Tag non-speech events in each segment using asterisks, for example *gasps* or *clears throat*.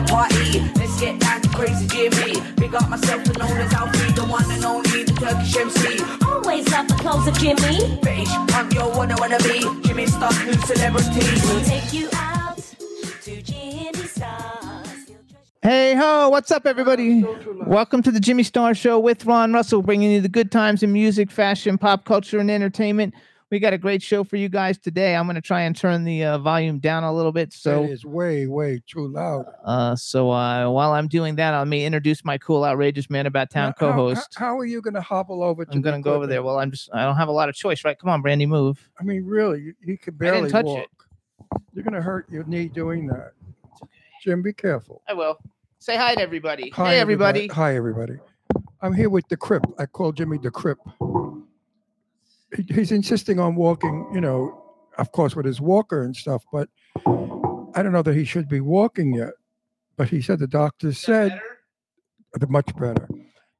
The party. Let's get down to crazy Jimmy. Big up myself and known as Alfie, the one and only, the Turkish MC. Always love the clothes of Jimmy. Bitch, I'm your one I wanna be. Jimmy Star, new celebrity. We'll take you out to Jimmy Stars. Hey ho, what's up, everybody? Welcome to the Jimmy Star Show with Ron Russell, bringing you the good times in music, fashion, pop culture, and entertainment. We got a great show for you guys today. I'm going to try and turn the uh, volume down a little bit. So, it is way, way too loud. uh, so uh, while I'm doing that, let me introduce my cool, outrageous man about town Now, co-host. How, how are you going to hobble over to I'm going to go over there. Well, I'm just, I don't have a lot of choice, right? Come on, Brandy, move. I mean, really, you- he could I didn't barely touch walk. it. You're going to hurt your knee doing that. Jim, be careful. I will. Say hi to everybody. Hi, hey, everybody. Hi, everybody. I'm here with the Crip. I call Jimmy the Crip. He- He's insisting on walking, you know, of course, with his walker and stuff, but I don't know that he should be walking yet. But he said the doctors said the much better.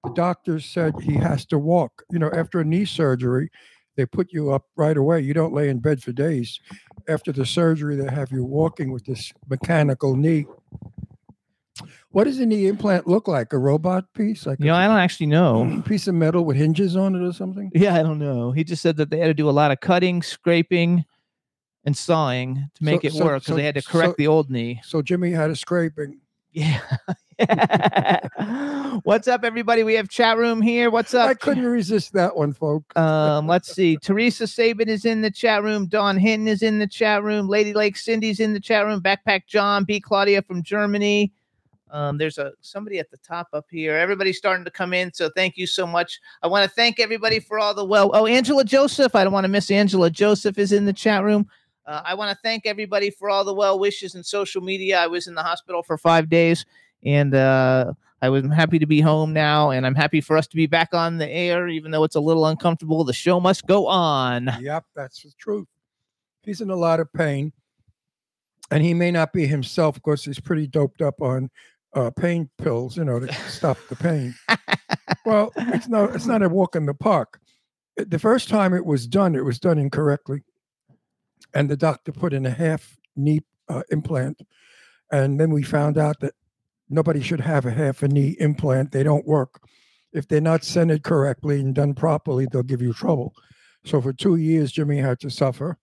The doctors said he has to walk. You know, after a knee surgery, they put you up right away. You don't lay in bed for days. After the surgery, they have you walking with this mechanical knee. What does a knee implant look like? A robot piece, like You know, I don't actually know. *clears throat* piece of metal with hinges on it or something? Yeah, I don't know. He just said that they had to do a lot of cutting, scraping, and sawing to make So- it so- work because so- they had to correct so- the old knee. So Jimmy had a scraping. Yeah. *laughs* What's up, everybody? We have chat room here. What's up? I couldn't resist that one, folks. *laughs* Um, let's see. Teresa Sabin is in the chat room. Dawn Hinton is in the chat room. Lady Lake Cindy's in the chat room. Backpack John, B. Claudia from Germany. Um, there's a somebody at the top up here. Everybody's starting to come in, so thank you so much. I want to thank everybody for all the well. Oh, Angela Joseph. I don't want to miss Angela Joseph is in the chat room. Uh, I want to thank everybody for all the well wishes and social media. I was in the hospital for five days, and uh, I was happy to be home now, and I'm happy for us to be back on the air, even though it's a little uncomfortable. The show must go on. Yep, that's the truth. He's in a lot of pain, and he may not be himself because he's pretty doped up on uh, pain pills, you know, to stop the pain. *laughs* well, it's not. It's not a walk in the park. The first time it was done, it was done incorrectly, and the doctor put in a half knee uh, implant, and then we found out that nobody should have a half a knee implant. They don't work. If they're not centered correctly and done properly, they'll give you trouble. So for two years, Jimmy had to suffer,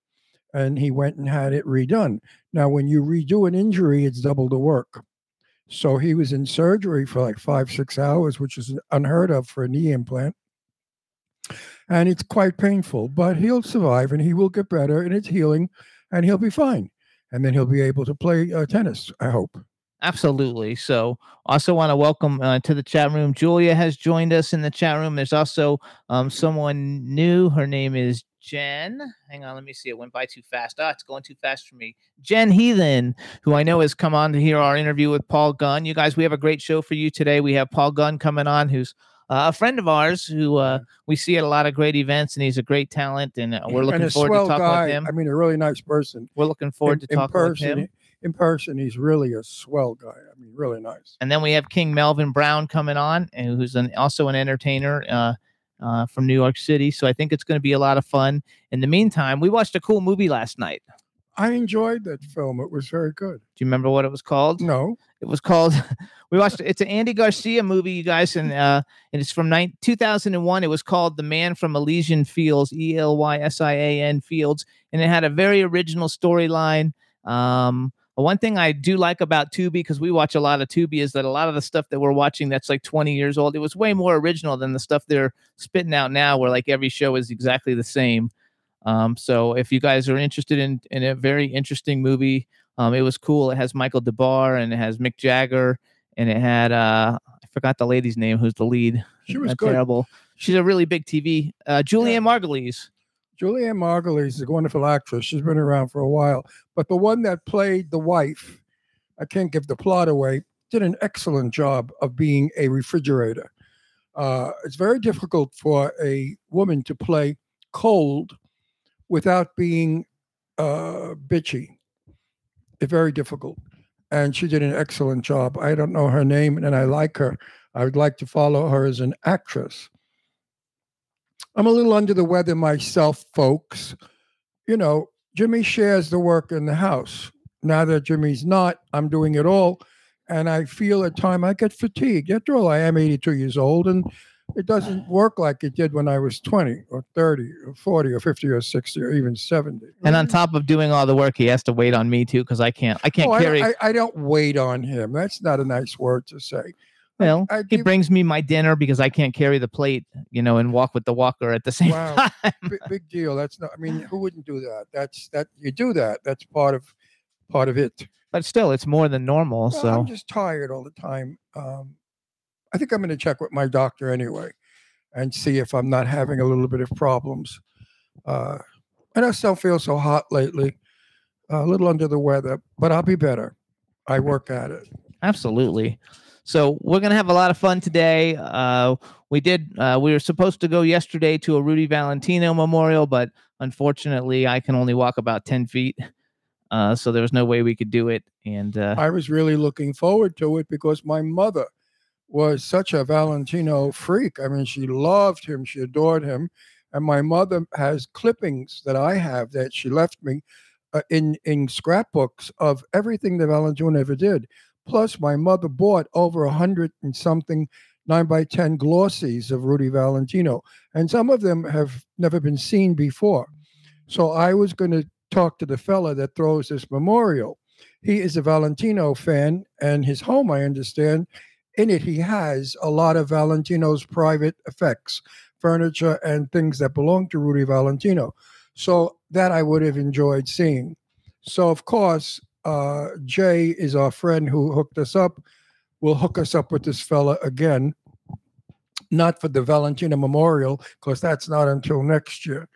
and he went and had it redone. Now, when you redo an injury, it's double the work. So he was in surgery for like five, six hours, which is unheard of for a knee implant. And it's quite painful, but he'll survive and he will get better and it's healing and he'll be fine. And then he'll be able to play uh, tennis, I hope. Absolutely. So, also want to welcome uh, to the chat room. Julia has joined us in the chat room. There's also um, someone new. Her name is Jen. Hang on, let me see. It went by too fast. Ah, it's going too fast for me. Jen Heathen, who I know has come on to hear our interview with Paul Gunn. You guys, we have a great show for you today. We have Paul Gunn coming on, who's uh, a friend of ours who uh, we see at a lot of great events, and he's a great talent. And uh, we're looking a forward to talking guy. with him. I mean, a really nice person. we're looking forward in, to in talking person, with him. In person, he's really a swell guy. I mean, really nice. And then we have King Melvin Brown coming on, and who's an, also an entertainer uh, from New York City. So I think it's going to be a lot of fun. In the meantime, we watched a cool movie last night. I enjoyed that film. It was very good. Do you remember what it was called? No, It was called. *laughs* we watched. It's an Andy Garcia movie, you guys, and uh, and it's from nine, 2001. It was called The Man from Elysian Fields, E L Y S I A N Fields, and it had a very original storyline. Um, one thing I do like about Tubi, because we watch a lot of Tubi, is that a lot of the stuff that we're watching that's like 20 years old, it was way more original than the stuff they're spitting out now, where like every show is exactly the same. Um, so if you guys are interested in in a very interesting movie, Um, it was cool. It has Michael Des Barres and it has Mick Jagger and it had uh, I forgot the lady's name who's the lead. She was terrible. She's a really big TV. Uh, Julianne Margulies. Julianne Margulies is a wonderful actress. She's been around for a while. But the one that played the wife, I can't give the plot away, did an excellent job of being a refrigerator. Uh, it's very difficult for a woman to play cold without being uh, bitchy. It's very difficult. And she did an excellent job. I don't know her name and I like her. I would like to follow her as an actress. I'm a little under the weather myself, folks. You know, Jimmy shares the work in the house. Now that Jimmy's not, I'm doing it all. And I feel at time I get fatigued. After all, I am 82 years old and it doesn't *sighs* work like it did when I was 20 or 30 or 40 or 50 or 60 or even 70. And on top of doing all the work, he has to wait on me too because I can't. I can't Oh, I, carry. I, I don't wait on him. That's not a nice word to say. Well, I he give- brings me my dinner because I can't carry the plate, you know, and walk with the walker at the same Wow. *laughs* time. big, big deal. That's not. I mean, *sighs* who wouldn't do that? That's that. You do that. That's part of part of it. But still, it's more than normal. Well, so I'm just tired all the time. Um, I think I'm going to check with my doctor anyway, and see if I'm not having a little bit of problems. Uh, I just don't feel so hot lately. a little under the weather, but I'll be better. I work at it. Absolutely. So we're gonna have a lot of fun today. Uh, we did. Uh, we were supposed to go yesterday to a Rudy Valentino memorial, but unfortunately, I can only walk about ten feet, uh, so there was no way we could do it. And uh, I was really looking forward to it because my mother was such a Valentino freak. I mean, she loved him, she adored him. And my mother has clippings that I have that she left me uh, in in scrapbooks of everything that Valentino ever did. Plus, my mother bought over a hundred and something nine by ten glossies of Rudy Valentino, and some of them have never been seen before. So I was going to talk to the fella that throws this memorial he is a Valentino fan, and his home, I understand, in it he has a lot of Valentino's private effects, furniture, and things that belong to Rudy Valentino. So that I would have enjoyed seeing. So of course, uh, Jay is our friend who hooked us up. Will hook us up with this fella again, not for the Valentino Memorial because that's not until next year,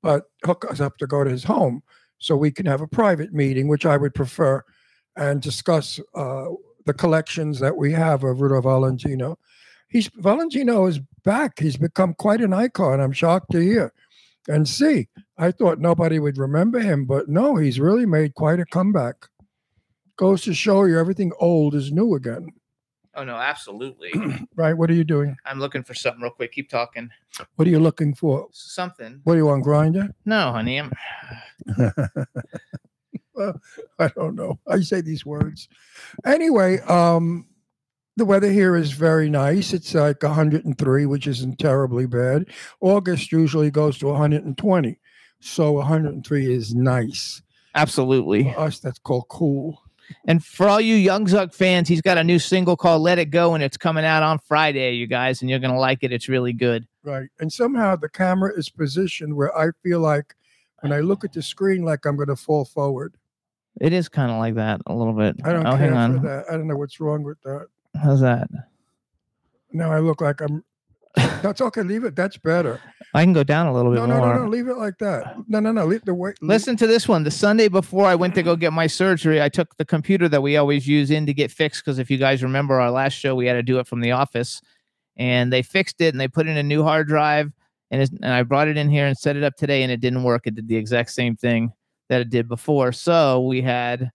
but hook us up to go to his home so we can have a private meeting, which I would prefer, and discuss uh, the collections that we have of Rudolph Valentino. He's Valentino is back. He's become quite an icon. I'm shocked to hear and see. I thought nobody would remember him, but no, he's really made quite a comeback. Goes to show you everything old is new again. oh no, absolutely. *clears throat* Right? What are you doing? I'm looking for something real quick. Keep talking. What are you looking for? Something. What do you want, grinder? No, honey. I'm, *laughs* well, I don't know. I say these words. Anyway, um, the weather here is very nice. It's like 103, which isn't terribly bad. August usually goes to 120. So 103 is nice. absolutely. For us, that's called cool. And for all you Young Zuck fans, he's got a new single called "Let It Go," and it's coming out on Friday, you guys, and you're gonna like it. It's really good. Right. And somehow the camera is positioned where I feel like when I look at the screen, like I'm going to fall forward. It is kind of like that a little bit. I don't oh, care hang on. for that. I don't know what's wrong with that. How's that? Now I look like I'm. That's okay. Leave it. That's better. I can go down a little bit No, no, more. no, no. Leave it like that. No, no, no. Leave the way. leave- Listen to this one. The Sunday before I went to go get my surgery, I took the computer that we always use in to get fixed. Because if you guys remember our last show, we had to do it from the office, and they fixed it and they put in a new hard drive. And, and I brought it in here and set it up today, and it didn't work. It did the exact same thing that it did before. So we had,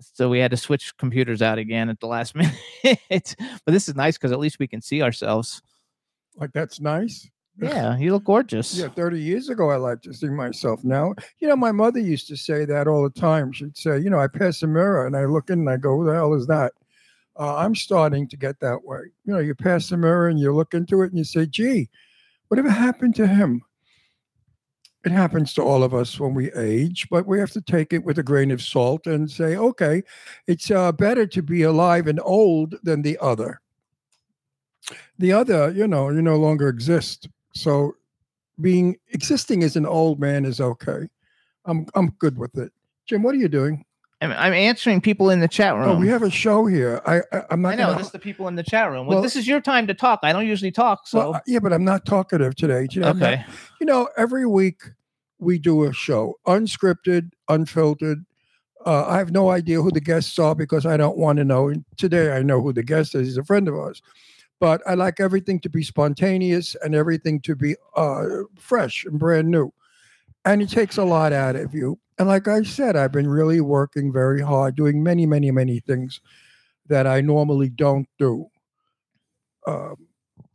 so we had to switch computers out again at the last *laughs* minute. but this is nice because at least we can see ourselves. Like that's nice. Yeah, you look gorgeous. Yeah, 30 years ago, I liked to see myself. Now, you know, my mother used to say that all the time. She'd say, you know, I pass a mirror and I look in and I go, who the hell is that? Uh, I'm starting to get that way. You know, you pass the mirror and you look into it and you say, gee, whatever happened to him? It happens to all of us when we age, but we have to take it with a grain of salt and say, okay, it's uh, better to be alive and old than the other. The other, you know, you no longer exist. So being existing as an old man is okay. I'm I'm good with it. Jim, what are you doing? I'm, I'm answering people in the chat room. Oh, we have a show here. I, I I'm not. I know gonna- this is the people in the chat room. Well, Well- this is your time to talk. I don't usually talk, so Well, yeah, but I'm not talkative today. I'm not- okay. you know, every week we do a show, unscripted, unfiltered. Uh, I have no idea who the guests are because I don't want to know. And today I know who the guest is. He's a friend of ours. But I like everything to be spontaneous and everything to be uh, fresh and brand new. And it takes a lot out of you. And like I said, I've been really working very hard, doing many, many, many things that I normally don't do. Um,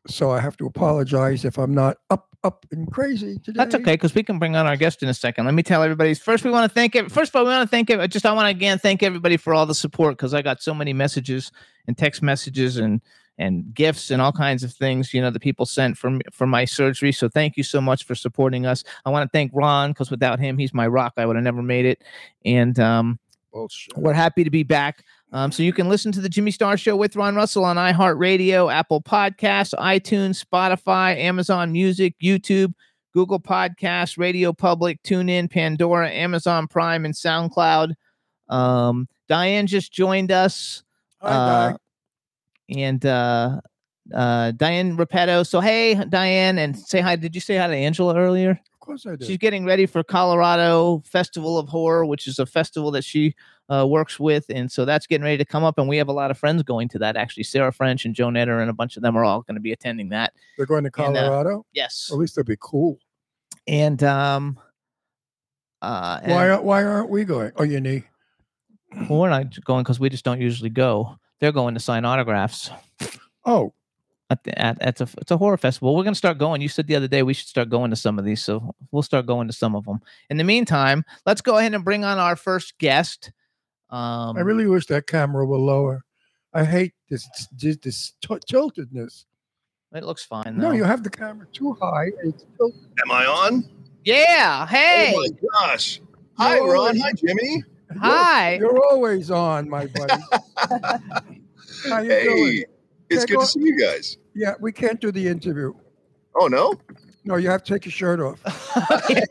so I have to apologize if I'm not up, up and crazy today. That's okay because we can bring on our guest in a second. Let me tell everybody. First, we want to thank. ev- First of all, we want to thank. ev- Just I want to again thank everybody for all the support because I got so many messages and text messages and and gifts and all kinds of things. You know, the people sent from from my surgery. So thank you so much for supporting us. I want to thank Ron because without him, he's my rock. I would have never made it. And um, Bullshit. we're happy to be back. Um, so you can listen to the Jimmy Star Show with Ron Russell on iHeartRadio, Apple Podcasts, iTunes, Spotify, Amazon Music, YouTube, Google Podcasts, Radio Public, TuneIn, Pandora, Amazon Prime, and SoundCloud. Um, Diane just joined us. Hi, uh. And uh, uh, Diane Repetto. So hey, Diane, and say hi. Did you say hi to Angela earlier? Of course I did. She's getting ready for Colorado Festival of Horror, which is a festival that she uh, works with, and so that's getting ready to come up. And we have a lot of friends going to that. Actually, Sarah French and Joan Etter and a bunch of them are all going to be attending that. They're going to and, uh, Colorado. Yes, At least they'll be cool. and um, uh, and- Why? aren't- Why aren't we going? Oh, your knee. well, we're not going because we just don't usually go. They're going to sign autographs. Oh, At, the, at, at a, it's a horror festival. We're going to start going. You said the other day we should start going to some of these, so we'll start going to some of them. In the meantime, let's go ahead and bring on our first guest. Um, I really wish that camera were lower. I hate this this, this t- tiltedness. it looks fine. No, you have the camera too high. It's tilted. Am I on? Yeah. Hey. Oh my gosh. Hi, Ron. Hi, Jimmy. Hi. You're always on, my buddy. *laughs* How you Hey, doing? it's Yeah, good go- to see you guys. Yeah, we can't do the interview. Oh no, No, you have to take your shirt off. *laughs*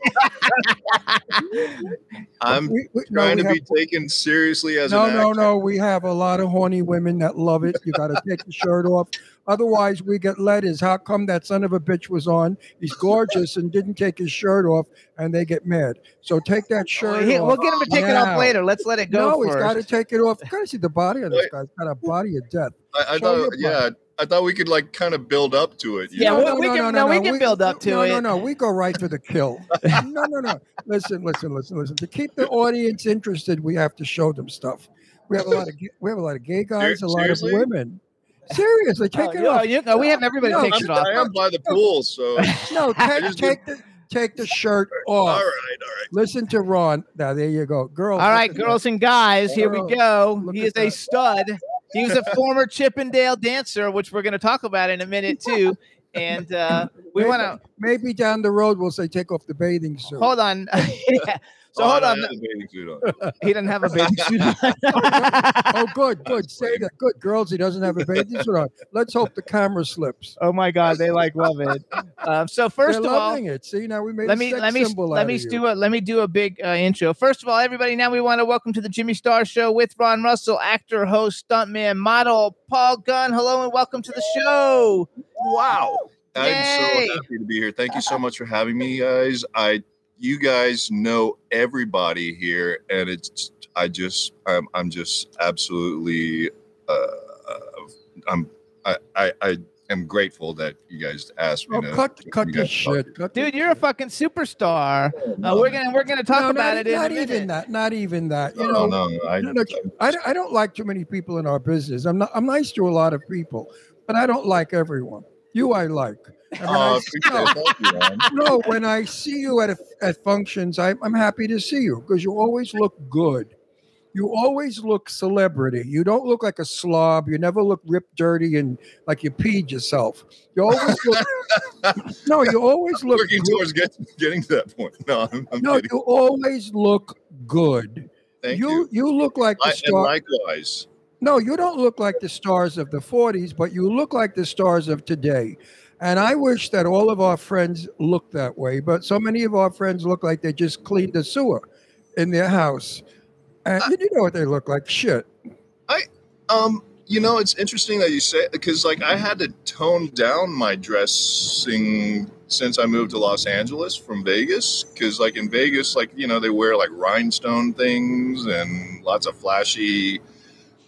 I'm We- we- trying we to have- be taken seriously as no, an no, actor. no. We have a lot of horny women that love it. You got to take the shirt off. Otherwise, we get letters. How come that son of a bitch was on? He's gorgeous and didn't take his shirt off, and they get mad. So take that shirt He- off. we'll get him to take it off later. Let's let it go no, he's got to take it off. You got to see the body of this Wait. guy. He's got a body of death. I, I thought, yeah, I thought we could like kind of build up to it. Yeah, know? well, we can- no, we can build up to no, it. No, no, no, we go right to the kill. *laughs* no, no, no. Listen, listen, listen, listen. To keep the audience interested, we have to show them stuff. We have a lot of we have a lot of gay guys, a lot of women. Seriously, oh, take Oh, it you- oh, off. you- no, we have everybody No, takes I'm, it off. I am by the pool, so *laughs* No, take, take the take the shirt off. right, all right. Listen to Ron. Now there you go, girls. All right, listen to girls and guys, here we go. look He at is a that. stud. He was a former Chippendale dancer, which we're going to talk about in a minute *laughs* too. And uh, we want to Maybe down the road we'll say take off the bathing suit. hold on. *laughs* Yeah. So Oh, hold on. had a bathing suit on. *laughs* He didn't have a bathing suit. on. *laughs* Oh, good, good. Say that. Good, girls. He doesn't have a bathing suit on. Let's hope the camera slips. oh my God, they like love it. Um, so 1st They're of all, it. See, now we made let a me sex let me let me do a let me do a big uh, intro. First of all, everybody, now we want to welcome to the Jimmy Star Show with Ron Russell, actor, host, stuntman, model, Paul Gunn. Hello and welcome to the show. Wow. I'm Yay. so happy to be here. Thank you so much for having me, guys. I you guys know everybody here, and it's I just I'm I'm just absolutely uh, I'm I I, I am grateful that you guys asked me Oh, to. cut, cut you the shit. Cut the Dude, you're a fucking superstar. Uh, we're gonna we're gonna talk No, about not, it in not a even minute. that. Not even that. You No, know, no, I, no, no, I, I don't like too many people in our business. I'm not. I'm nice to a lot of people, but I don't like everyone. You, I like. I Oh, s- appreciate it. Thank you, Ron. *laughs* no, when I see you at a, at functions, I, I'm happy to see you because you always look good. You always look celebrity. You don't look like a slob. You never look ripped dirty and like you peed yourself. You always look. *laughs* no, you always look. Working good. towards get, getting to that point. No, I'm, I'm No, kidding. you always look good. Thank you, you. you look like the I, star. likewise. No, you don't look like the stars of the 40s, but you look like the stars of today. And I wish that all of our friends looked that way, but so many of our friends look like they just cleaned the sewer in their house. And you know what they look like? Shit. I, um, you know, it's interesting that you say because like I had to tone down my dressing since I moved to Los Angeles from Vegas because like in Vegas, like you know they wear like rhinestone things and lots of flashy,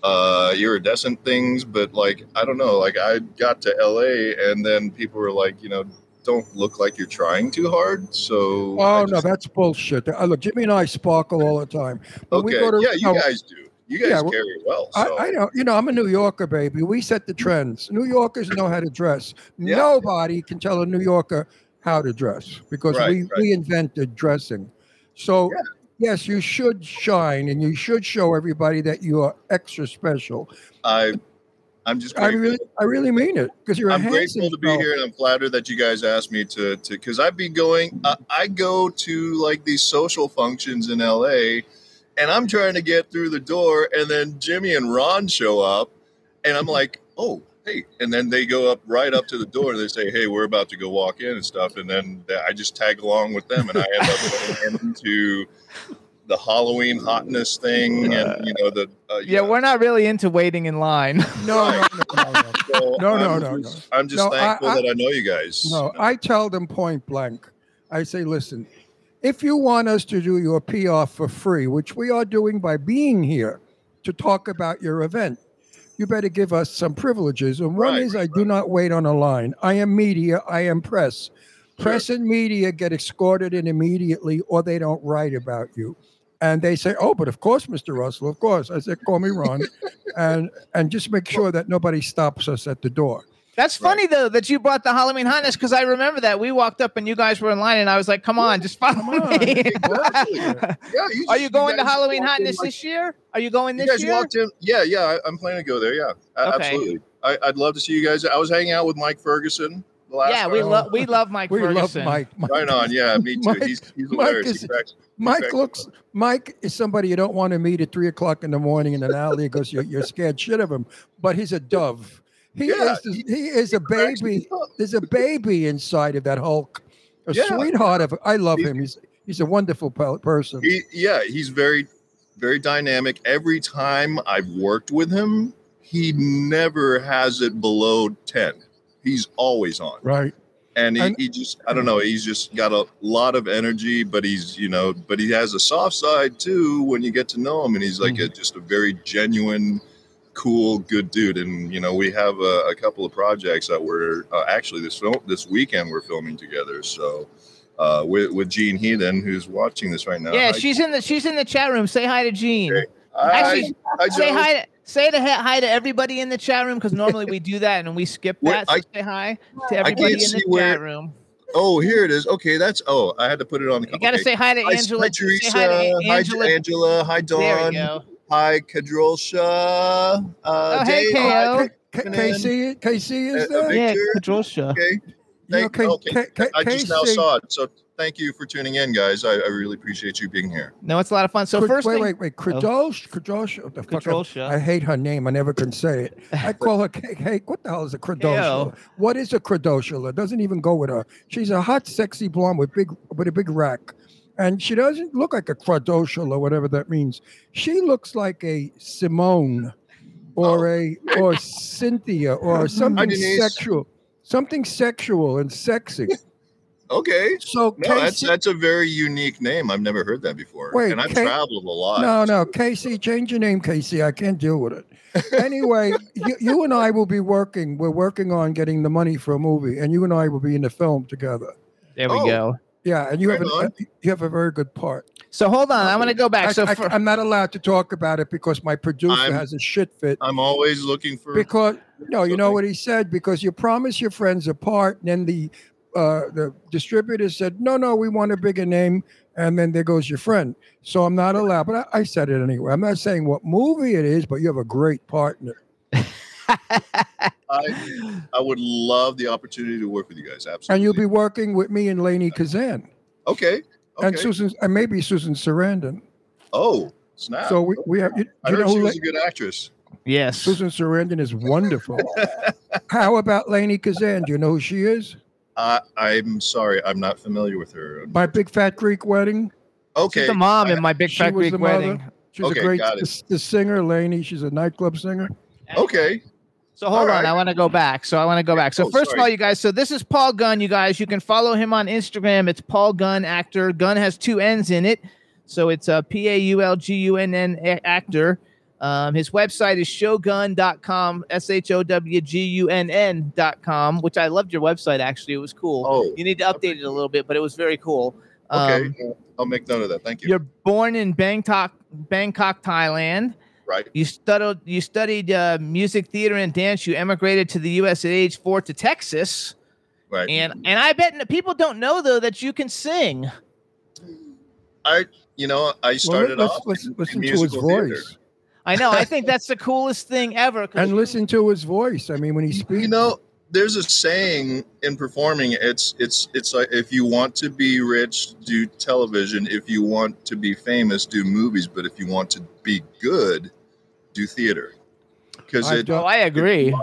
uh, iridescent things. But like I don't know, like I got to LA and then people were like, you know, don't look like you're trying too hard. So I Oh no, that's bullshit. Uh, look, Jimmy and I sparkle all the time. We okay, go to- yeah, you guys do. You guys Yeah, carry it well. I, So. I know, you know, I'm a New Yorker, baby. We set the trends. New Yorkers know how to dress. Yeah. Nobody can tell a New Yorker how to dress because Right, we, right. we invented dressing. So, Yeah. Yes, you should shine and you should show everybody that you are extra special. I, I'm just I really, I really mean it because you're I'm grateful to be fella. here, and I'm flattered that you guys asked me to to because I'd be going. Uh, I go to like these social functions in LA, and I'm trying to get through the door, and then Jimmy and Ron show up, and I'm like, oh. Hey, and then they go up right up to the door. and They say, "Hey, we're about to go walk in and stuff." And then I just tag along with them, and I end up *laughs* going into the Halloween hotness thing, and you know the uh, Yeah, we're not really into waiting in line. No, no, no, no, no. *laughs* so No, no, I'm no, just- I'm just No, I- thankful I- that I know you guys. No, I tell them point blank. I say, listen, if you want us to do your PR for free, which we are doing by being here to talk about your event, you better give us some privileges. And one Right, is right, I do not wait on a line. I am media, I am press. Press and media get escorted in immediately or they don't write about you. And they say, "Oh, but of course, Mr. Russell, of course." I said, "Call me Ron," *laughs* and and just make sure that nobody stops us at the door. That's Right. funny though that you brought the Halloween hotness because I remember that we walked up and you guys were in line and I was like, "Come on, just follow on, me." exactly. *laughs* Yeah, you Are you going to Halloween hotness like- this year? Are you going You this guys year? walked in. Yeah, yeah. I, I'm planning to go there. Yeah, Okay. absolutely. I, I'd love to see you guys. I was hanging out with Mike Ferguson. Yeah, we love we love Mike *laughs* We Ferguson. love Mike. Mike *laughs* Right on. Yeah, me too. Mike- he's he's Mike hilarious. is- He cracks- Mike looks. me. Mike is somebody you don't want to meet at three o'clock in the morning in an alley because you're, you're scared shit of him. But he's a dove. He Yeah, is. the- He is a baby. There's a baby inside of that Hulk. A Yeah. sweetheart of. I love He- him. He's he's a wonderful person. He, yeah, he's very, very dynamic. Every time I've worked with him, he never has it below ten. He's always on. right. and he, And- he just i don't know he's just got a lot of energy but he's you know but he has a soft side too when you get to know him and he's like a, Mm-hmm. just a very genuine cool good dude and you know we have a, a couple of projects that we're uh, actually this film this weekend we're filming together so uh with with Gene Heathen who's watching this right now Yeah, Hi, she's in the she's in the chat room. Say hi to Jean. Okay. Actually, hi, say hi. To, say to hi to everybody in the chat room because normally we do that and we skip Wait, that. So I- say hi to everybody in can't the see where- chat room. oh here it is okay that's oh i had to put it on the You got to okay. say hi to Hi, Angela. hi, say Teresa. hi to A- Hi, Angela. Angela. Hi, Dawn. There we go. Hi, Kadrolsha. Uh, Oh, hey, Dave. KO. Hi, K- KC, KC is Uh, there? uh, Yeah, Victor? Kadrolsha. Okay. You know, Thank, K- okay. K- K- I just now KC saw it. So thank you for tuning in, guys. I, I really appreciate you being here. No, it's a lot of fun. So Cred- first wait, thing, wait, wait. Kadosh, Kadosh. Oh. What oh, the fuck? I- I hate her name. I never can say it. *laughs* I call her K- Hey, what the hell is a Kradoshula? What is a Kradoshula? It doesn't even go with her. She's a hot, sexy blonde with big with a big rack. And she doesn't look like a Kradoshula, whatever that means. She looks like a Simone or oh. a or Cynthia or something sexual. Something sexual and sexy. *laughs* Okay. So No, that's Casey- that's a very unique name. I've never heard that before. Wait, and I've Kate- traveled a lot. No, no, Casey, change your name, Casey. I can't deal with it. *laughs* Anyway, you, you and I will be working. We're working on getting the money for a movie, and you and I will be in the film together. there we Oh. go. Yeah, and you have Right an, on. Uh, you have a very good part. So hold on, I'm going to go back. I, so I, for, am not allowed to talk about it because my producer I'm- has a shit fit. I'm always looking for. Because no, you know what he said. Because you promise your friends a part, and then the uh, the distributor said, "No, no, we want a bigger name," and then there goes your friend. So I'm not allowed. But I, I said it anyway. I'm not saying what movie it is, but you have a great partner. I, I would love the opportunity to work with you guys. Absolutely. And you'll be working with me and Lainie Kazan okay. Okay. and Susan and maybe Susan Sarandon. oh, snap. So we, we have you, I you heard know she who was La- a good actress. yes, Susan Sarandon is wonderful. *laughs* How about Lainie Kazan? Do you know who she is? Uh, I'm sorry, I'm not familiar with her. My Big Fat Greek Wedding. Okay. she's the mom in my big fat Greek wedding. She's Okay, a great the, the singer, Lainie. She's a nightclub singer. Okay. So hold All on, right. I want to go back. So I want to go back. So Oh, first of all, you guys. So this is Paul Gunn. You guys, you can follow him on Instagram. It's Paul Gunn actor. Gunn has two N's in it, so it's a P A U L G U N N a- actor. Um, his website is showgun.com, S H O W G U N N.com, which I loved your website actually. It was cool. Oh, You need to update it a little bit, but it was very cool. okay. Um, I'll make note of that. Thank you. you're born in Bangkok, Bangkok, Thailand. Right. You studied you studied uh, music, theater, and dance. You emigrated to the U.S. at age four to Texas, Right. and and I bet people don't know though that you can sing. I, you know, I Well, started let's, off let's in listen to his musical theater. Voice I know. I think that's the coolest thing ever. and listen to his voice. I mean, when he speaks, You know, there's a saying in performing. It's it's it's like if you want to be rich, do television. If you want to be famous, do movies. But if you want to be good, do theater. Because I've it done- Oh, I agree.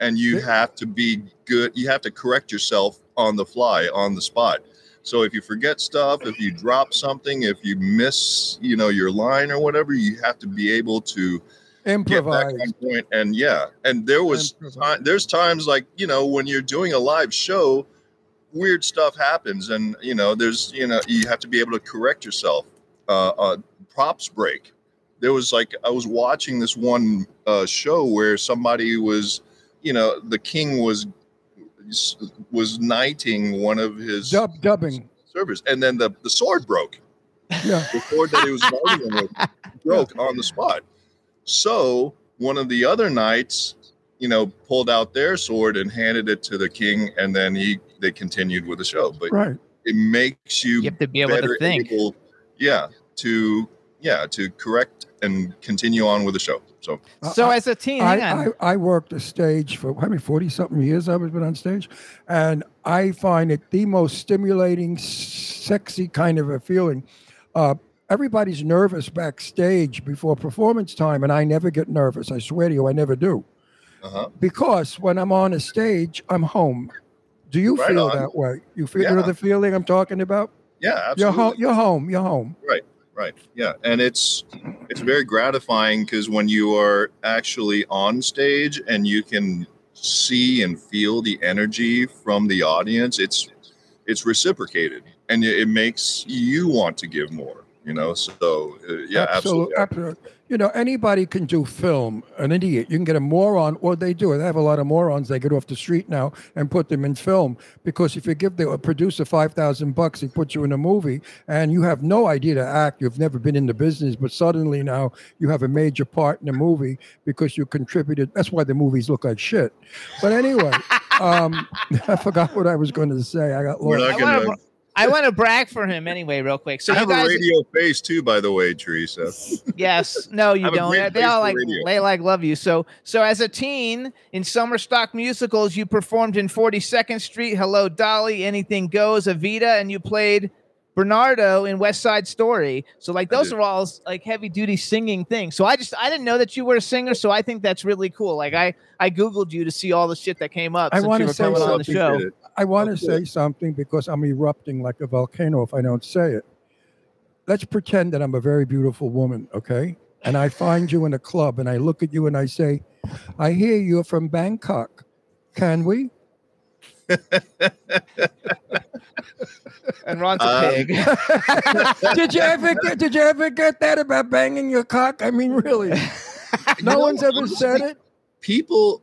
and you have to be good. You have to correct yourself on the fly, on the spot. So if you forget stuff, if you drop something, if you miss, you know, your line or whatever, you have to be able to improvise. point. And yeah, and there was time, there's times like you know when you're doing a live show, weird stuff happens, and you know there's you know you have to be able to correct yourself. Uh, uh, props break. There was like I was watching this one uh, show where somebody was, you know, the king was was knighting one of his Dub dubbing. servers, and then the the sword broke Yeah. the sword that he was fighting him with broke on the spot. So one of the other knights, you know, pulled out their sword and handed it to the king, and then he they continued with the show. But Right. it makes you, You have to be able to think. able, yeah, to yeah to correct and continue on with the show. So So I- as a teen, I. I, I worked the stage for how many 40 something years I've been on stage. And I find it the most stimulating, sexy kind of a feeling. Uh, everybody's nervous backstage before performance time, and I never get nervous. I swear to you, I never do. uh-huh. Because when I'm on a stage, I'm home. Do you Right feel on. that way? You feel you know the feeling I'm talking about? yeah, You're absolutely. home. You're home. You're home. right yeah and it's it's very gratifying because when you are actually on stage and you can see and feel the energy from the audience it's it's reciprocated and it makes you want to give more you know? So uh, yeah absolutely, absolutely. You know, anybody can do film. An idiot, you can get a moron, or they do it. They have a lot of morons. They get off the street now and put them in film because if you give the a producer five thousand bucks, he puts you in a movie, and you have no idea to act. You've never been in the business, but suddenly now you have a major part in the movie because you contributed. That's why the movies look like shit. But anyway, um, *laughs* I forgot what I was going to say. I got we're lost. not gonna I want to brag for him anyway, real quick. So i have guys, a radio face too by the way teresa Yes. No, you *laughs* don't. They- They all like radio. they like love you. So so as a teen in summer stock musicals, you performed in 42nd Street, Hello Dolly, Anything Goes, Evita, and you played Bernardo in West Side Story. So like those are all like heavy duty singing things. So I just I didn't know that you were a singer. So I think that's really cool. Like I I googled you to see all the shit that came up I since wanna you were say coming on the show. It. I want to Okay. say something because I'm erupting like a volcano if I don't say it. Let's pretend that I'm a very beautiful woman, okay? And I find you in a club and I look at you and I say, I hear you're from Bangkok. Can we? And Ron's a Um, pig. *laughs* did you ever *laughs* get did you ever get that about banging your cock? I mean really. *laughs* You No know, one's ever honestly, said it. people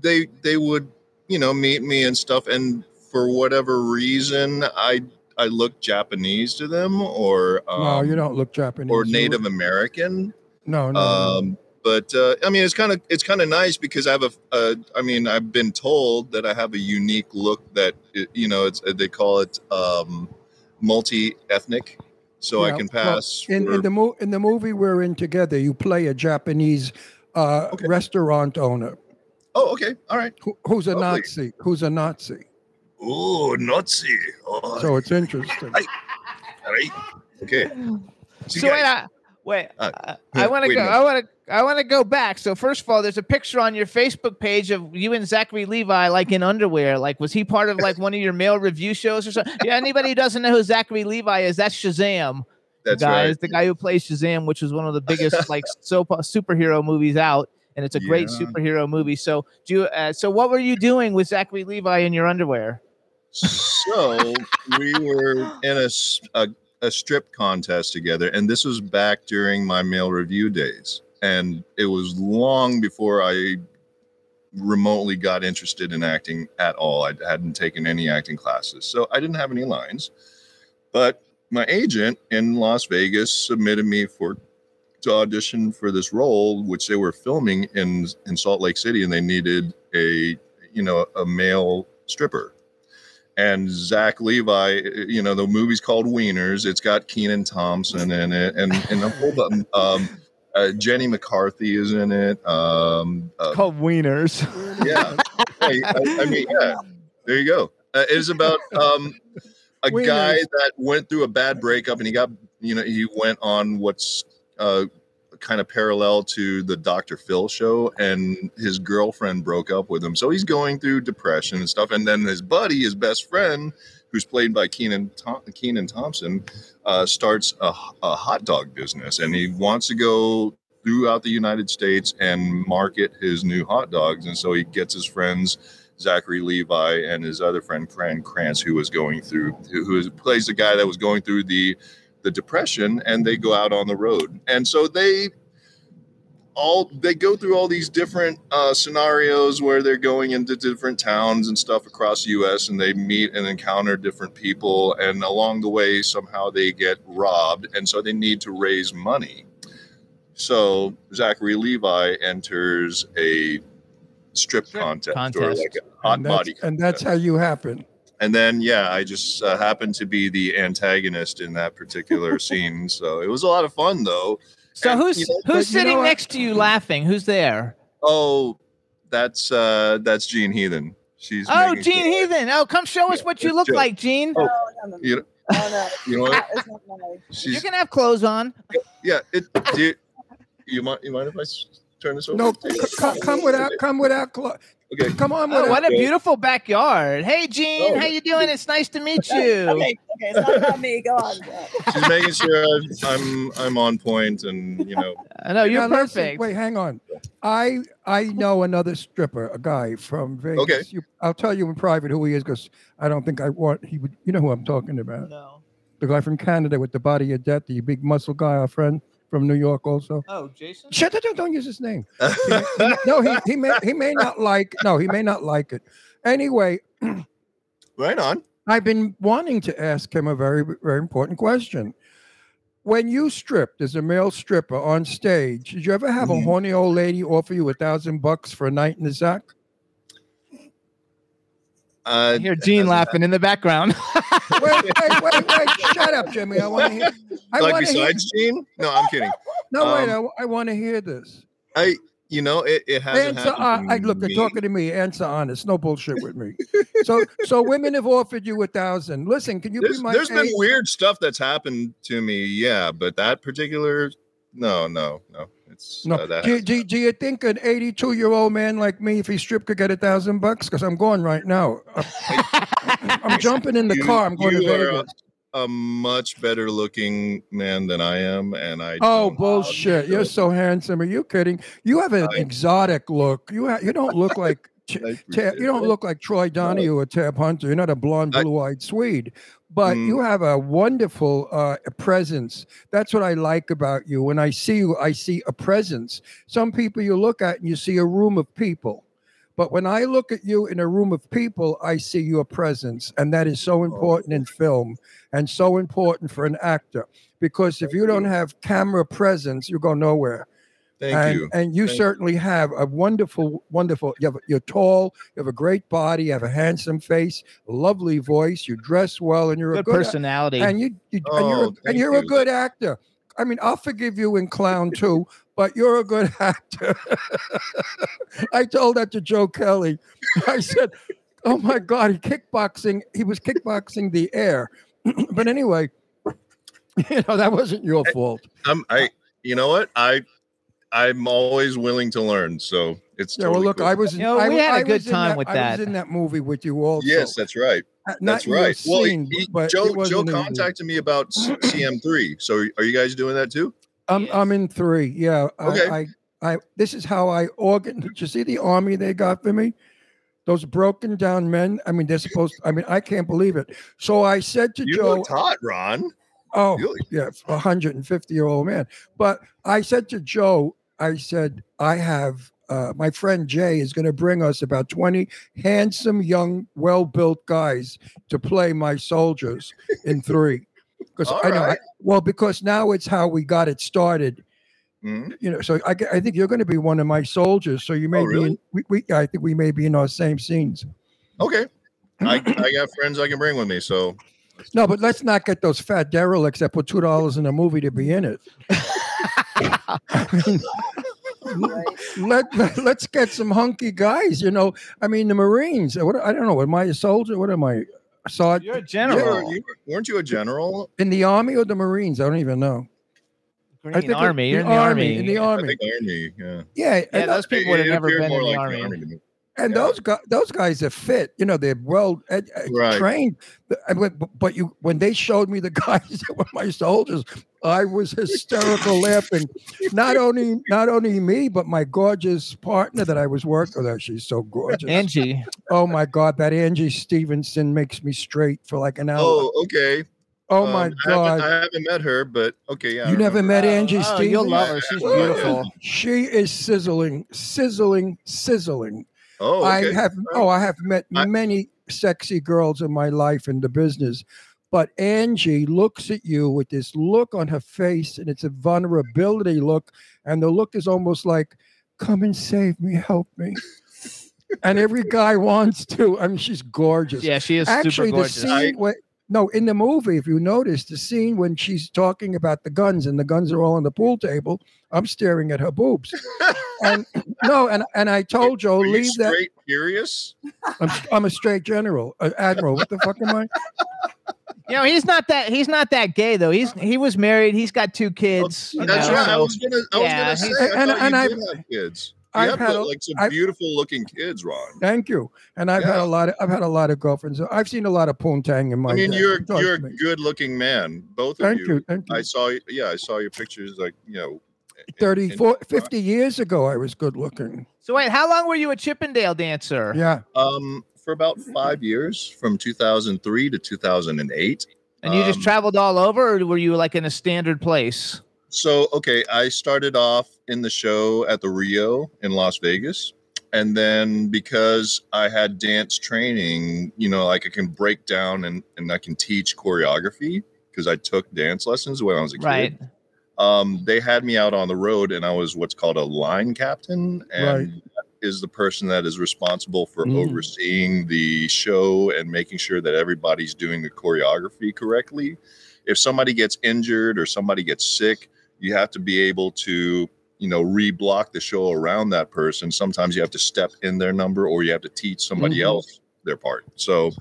they they would you know meet me and stuff and for whatever reason i i look japanese to them or um, no, you don't look Japanese. or native look- american No, no. no. um but uh, i mean it's kind of it's kind of nice because i have a, i mean i've been told that i have a unique look that it, you know it's they call it um multi-ethnic so i Yeah, can well, pass in, for- in the mo- in the movie we're in together, you play a Japanese uh, Okay. restaurant owner oh okay all right who, who's a Lovely. Nazi. Who's a Nazi. oh nazi oh, So it's interesting. I- all right okay So So wait, I, wait. Uh, I- I want to go. I want to. I want to go back. So first of all, there's a picture on your Facebook page of you and Zachary Levi, like in underwear. Like, was he part of like *laughs* one of your male review shows or something? Yeah. Anybody who doesn't know who Zachary Levi is, that's Shazam. That's guy right. is the guy who plays Shazam, which is one of the biggest like soap superhero movies out, and it's a great superhero movie. So, do you, uh, so what were you doing with Zachary Levi in your underwear? So we were in a a strip contest together, and this was back during my male review days, and it was long before I remotely got interested in acting at all. I hadn't taken any acting classes, so I didn't have any lines. But my agent in Las Vegas submitted me for to audition for this role, which they were filming in in Salt Lake City, and they needed a you know a male stripper. And Zach Levi, you know the movie's called Wieners. It's got Kenan Thompson in it, and and a whole um, uh, Jenny McCarthy is in it. Um, uh, Called Wieners. yeah, I, I, I mean, yeah. There you go. Uh, it is about um, a Wieners. guy that went through a bad breakup, and he got, you know, he went on what's uh, kind of parallel to the Dr. Phil show, and his girlfriend broke up with him, so he's going through depression and stuff. And then his buddy, his best friend, who's played by Kenan Thom- Kenan Thompson, uh, starts a, a hot dog business, and he wants to go throughout the United States and market his new hot dogs. And so he gets his friends, Zachary Levi and his other friend, Fran Krantz, who was going through, who, plays the guy that was going through the, the depression, and they go out on the road. And so they all they go through all these different uh, scenarios where they're going into different towns and stuff across the U.S. and they meet and encounter different people, and along the way somehow they get robbed, and so they need to raise money. So Zachary Levi enters a strip, Strip contest, or contest. like a hot and that's, body, and that's how you happen. And then yeah, I just uh, happened to be the antagonist in that particular *laughs* scene. So it was a lot of fun though. So And, who's you know, but who's you know sitting next to you laughing? Who's there? Oh, that's uh that's Jean Heathen. She's Oh, making Gene sure- Heathen. Oh, come show us Yeah, what you look Joe. like, Gene. Oh. No, You know, no, no. *laughs* *laughs* you know what? It's not my- You She's can have clothes on. yeah. It do you, you mind you mind if I turn this over? No, to c- come, come without, come without, clo- Okay. come on Oh, what a Okay. beautiful backyard. Hey, Gene, Oh. how you doing? It's nice to meet *laughs* you. Okay, okay, it's not about me. Go on. yeah. *laughs* She's making sure I'm I'm on point and you know I know you're Now, listen, perfect. wait, hang on. I I know another stripper, a guy from Vegas. Okay. You, I'll tell you in private who he is because I don't think I want he would. You know who I'm talking about? No. The guy from Canada with the body of death, the big muscle guy, our friend from New York, also. Oh, Jason. Shut up! Don't, don't use his name. *laughs* He may- no, he, he may he may not like. No, he may not like it. Anyway, *clears throat* right on. I've been wanting to ask him a very, very important question. When you stripped as a male stripper on stage, did you ever have a Mhm. horny old lady offer you a thousand bucks for a night in the Zac? Uh, I hear Gene laughing in the background. *laughs* Wait, wait, wait, wait! Shut up, Jimmy. I want to hear. I like want to hear. besides Gene? No, I'm kidding. *laughs* No, wait. um, I, want to hear this. I you know it, it hasn't Answer. happened Uh, to I look. They're talking to me. Answer honest. No bullshit with me. So, so women have offered you a thousand. Listen, can you There's, be my? there's been weird stuff that's happened to me, yeah, but that particular, no, no, no. It's No. uh, that do, do, do you think an 82 year old man like me, if he stripped, could get a thousand bucks? Because I'm going right now. I'm, I'm jumping in the *laughs* You- car. I'm going to Vegas. a, a much better looking man than I am, and I. Oh bullshit! You're so handsome. Are you kidding? You have an I- exotic look. You ha- you don't look like Ch- I Ta- you don't look like Troy Donahue or Tab Hunter. You're not a blonde, blue-eyed Swede, but Mm. you have a wonderful uh, presence. That's what I like about you. When I see you, I see a presence. Some people you look at and you see a room of people. But when I look at you in a room of people, I see your presence. And that is so important in film and so important for an actor. Because if you don't have camera presence, you go nowhere. Thank and, you. And you Thank- certainly have a wonderful, wonderful. You have, you're tall. You have a great body. You have a handsome face, lovely voice. You dress well, and you're a Good good. personality. And you, you and you're Oh, a, and you're a good actor. I mean, I'll forgive you in clown *laughs* too, but you're a good *laughs* actor. I told that to Joe Kelly. I said, "Oh my God, he kickboxing. He was kickboxing the air." *clears throat* but anyway, *laughs* you know that wasn't your fault. I'm, I, you know what? I, I'm always willing to learn. So it's Yeah, well, look, cool. I was. You know, I, we had a I good was in time with that. I was in that movie with you also. Yes, that's right. uh, not That's right. Well, scene, he- but Joe Joe wasn't contacted me about CM3. *clears throat* So are you guys doing that too? I'm I'm in three. Yeah. Okay. I, I I this is how I organ. Did you see the army they got for me? Those broken down men. I mean, they're supposed. To, I mean, I can't believe it. So I said to You Joe, looked hot, Ron. "Oh, Really? yeah, a 150 year old man." But I said to Joe, I said, "I have." Uh, my friend Jay is going to bring us about 20 handsome, young, well built guys to play my soldiers in three. *laughs* Because I know, I- well, because now it's how we got it started Mhm. you know, so I, I think you're going to be one of my soldiers. So you may Oh, be, in, we, we, I think we may be in our same scenes. Okay. I, *clears throat* I got friends I can bring with me. So No, but let's not get those fat derelicts that put two dollars in a movie to be in it. *laughs* *laughs* let, let us get some hunky guys. You know, I mean the Marines. What I don't know. Am I a soldier? What am I? sergeant You're a you were, general. you were, weren't you a general? in the army or the Marines? I don't even know. I think army. You're in the army. In the I army. think army. Yeah. Yeah, Yeah, those people would have never appeared been in more the like army. to me. And yeah. those guys, those guys are fit. You know, they're well ed, ed- Right. trained. Eh, but- I went- But, but you, when they showed me the *laughs* guys that were my soldiers, I was hysterical laughing. Not only, not only me, but my gorgeous partner that I was working with. Oh, she's so gorgeous. Angie. oh my God, that Angie Stevenson makes me straight for like an hour. Oh, okay. Oh Um, my I haven't, God. I haven't met her, but okay. Yeah. You never remember. met Angie Oh, Stevenson? you'll love her. She's beautiful. She is sizzling, sizzling, sizzling. Oh, okay. I have oh, I have met I- many sexy girls in my life in the business, but Angie looks at you with this look on her face, and it's a vulnerability look, and the look is almost like, "Come and save me, help me." and every guy wants to. I mean, she's gorgeous. Yeah, she is Actually, super the gorgeous. scene I- when no, in the movie, if you notice the scene when she's talking about the guns and the guns are all on the pool table, I'm staring at her boobs. and *laughs* no, and and I told Joe, Are you leave that. straight curious? I'm, I'm a straight general, uh, admiral. What the fuck am I? You know, he's not that he's not that gay though. He's he was married. He's got two kids. you That's know, right. I so- was gonna. I was gonna say. I And- thought and you I've- did have kids. You I've have had a- like some I've- beautiful looking kids, Ron. Thank you. And I've had a lot of I've had a lot of girlfriends. I've seen a lot of poontang in my. I mean, day. you're Talk you're a good looking man, both of Thank you. you. Thank you. I saw. Yeah, I saw your pictures. Like you know, in- 30, in- 40, 50 years ago, I was good looking. So wait, how long were you a Chippendale dancer? Yeah. Um, for about five years, from 2003 to 2008. And you just Um, traveled all over, or were you like in a standard place? So, okay, I started off in the show at the Rio in Las Vegas. And then because I had dance training, you know, like I can break down and, and I can teach choreography because I took dance lessons when I was a kid. Right. Um, they had me out on the road and I was what's called a line captain. And Right. that is the person that is responsible for Mm. overseeing the show and making sure that everybody's doing the choreography correctly. If somebody gets injured or somebody gets sick, you have to be able to, you know, reblock the show around that person. Sometimes you have to step in their number or you have to teach somebody Mhm. else their part. So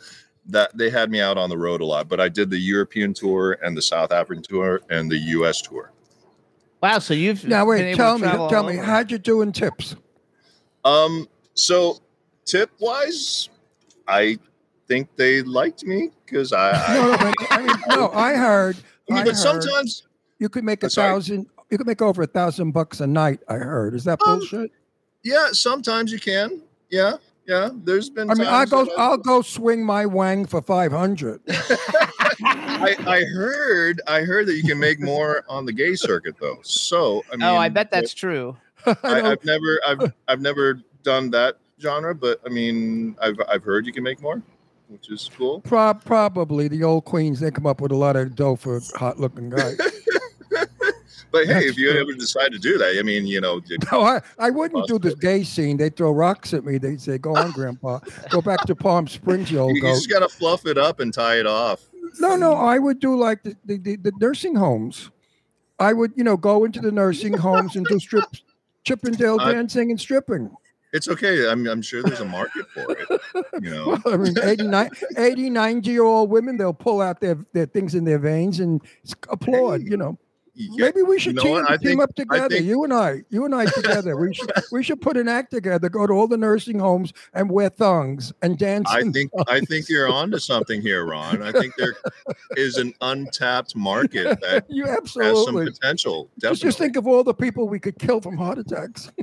that they had me out on the road a lot, but I did the European tour and the South African tour and the US tour. Wow. So you've Now been wait, able tell to me, tell me, over. how'd you do in tips? Um, so tip wise, I think they liked me because I, I, No, no, but, I mean, no, I heard. *laughs* I mean, I but heard sometimes you could make a I'm sorry? thousand. You could make over a thousand bucks a night. I heard. Is that Um, bullshit? Yeah, sometimes you can. Yeah, yeah. There's been. I mean, I'll times go. I'll go swing my wang for five hundred. *laughs* I, I heard. I heard that you can make more on the gay circuit, though. So I mean, oh, I bet that's true. *laughs* I, I've never. I've. I've never done that genre, but I mean, I've. I've heard you can make more, which is cool. Pro- probably the old queens. They come up with a lot of dough for hot-looking guys. *laughs* But hey, That's if you true. ever decide to do that, I mean, you know, No, I, I wouldn't do Possible. gay scene. They throw rocks at me. They say, "Go on, Grandpa. Go back to Palm Springs, you old you, you just gotta fluff it up and tie it off. No, no, I would do like the, the, the, the nursing homes. I would, you know, go into the nursing homes and do strip, Chippendale dancing and stripping. It's okay. I'm, I'm sure there's a market for it. You know, *laughs* I mean, 89, 80, 90 year old women, they'll pull out their, their things in their veins and applaud, Hey. you know. Yeah, Maybe we should know team, what? I team think- up together. think- you and I, you and I together. we should *laughs* we should put an act together. Go to all the nursing homes and wear thongs and dance. I in think I think you're onto something here, Ron. I think there is an untapped market *laughs* that you absolutely has some absolutely. potential. Just, Definitely. just think of all the people we could kill from heart attacks. *laughs*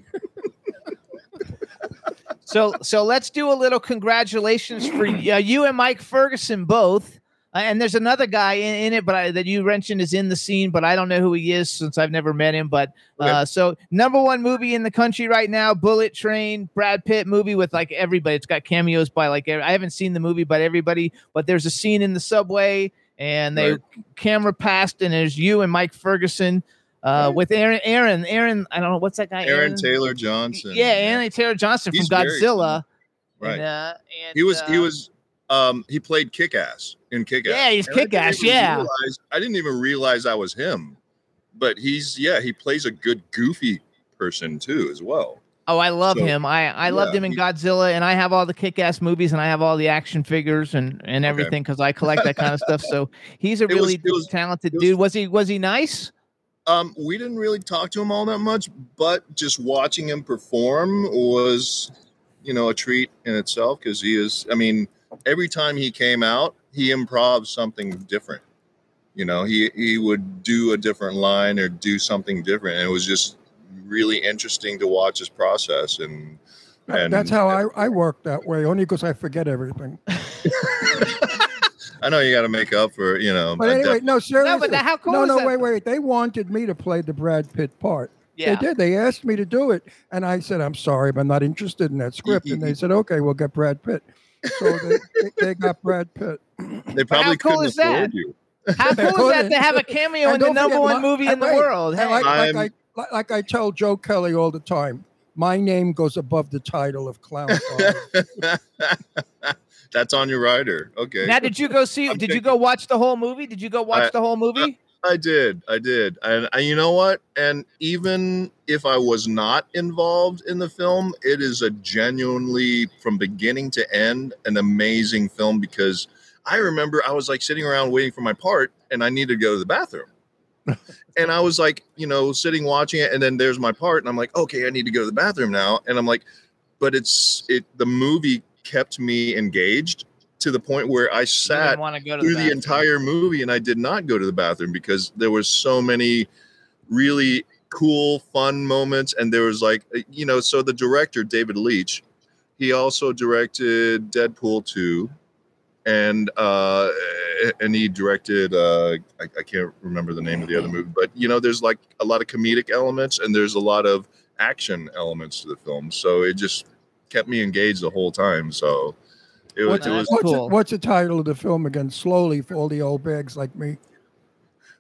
So so let's do a little congratulations for uh, you and Mike Ferguson both. Uh, and there's another guy in, in it, but I, that you mentioned is in the scene, but I don't know who he is since I've never met him. But uh, so number one movie in the country right now, Bullet Train, Brad Pitt movie with like everybody. It's got cameos by like I haven't seen the movie, but everybody. But there's a scene in the subway, and they Right. camera passed, and there's you and Mike Ferguson uh, Right. with Aaron. Aaron. Aaron. I don't know what's that guy. Aaron Taylor Johnson. Yeah, Aaron Taylor Johnson He's from Godzilla. Right. And, uh, and, he was he uh, was um he played kick ass in kick ass. Yeah, he's Kick-Ass, yeah. I didn't even realize I was him. But he's yeah, he plays a good goofy person too as well. Oh, I love So, him. I I loved him in he- Godzilla, and I have all the kick-ass movies, and I have all the action figures and and everything because I collect that kind of stuff. So he's a *laughs* It was- really was- talented was- dude. Was he was he nice? Um, we didn't really talk to him all that much, but just watching him perform was, you know, a treat in itself because he is. I mean, every time he came out, he improv something different. You know, he he would do a different line or do something different, and it was just really interesting to watch his process. And That- And- That's how I, I work that way, only because I forget everything. *laughs* I know you got to make up for, you know. But anyway, def- no, seriously. No, but how cool no, no, that? wait, wait. They wanted me to play the Brad Pitt part. Yeah. They did. They asked me to do it, and I said, "I'm sorry, but I'm not interested in that script." And they said, "Okay, we'll get Brad Pitt." So they, they, they got Brad Pitt. they probably cool couldn't is that? afford you. How *laughs* cool is that to have a cameo And in the number forget one my- movie in the wait, world? Hey. like, like I'm- like, like I tell Joe Kelly all the time, my name goes above the title of clown. *laughs* That's on your rider. Okay. now, did you go see? I'm Did you go watch the whole movie? Did you go watch I- the whole movie? I did. I did. And, and you know what? And even if I was not involved in the film, it is a genuinely, from beginning to end, an amazing film because I remember I was like sitting around waiting for my part and I needed to go to the bathroom. *laughs* and I was like, you know, sitting watching it. And then there's my part. And I'm like, okay, I need to go to the bathroom now. And I'm like, but it's, it, the movie kept me engaged to the point where I sat want to go to through the bathroom. entire movie and I did not go to the bathroom because there was so many really cool fun moments and there was like uh, you know so the director David Leitch he also directed Deadpool 2 and uh and he directed uh I, I can't remember the name of the other movie but you know there's like a lot of comedic elements and there's a lot of action elements to the film so it just kept me engaged the whole time so it was, What's, it was what's, cool. the, what's the title of the film again? Slowly for all the old bags like me.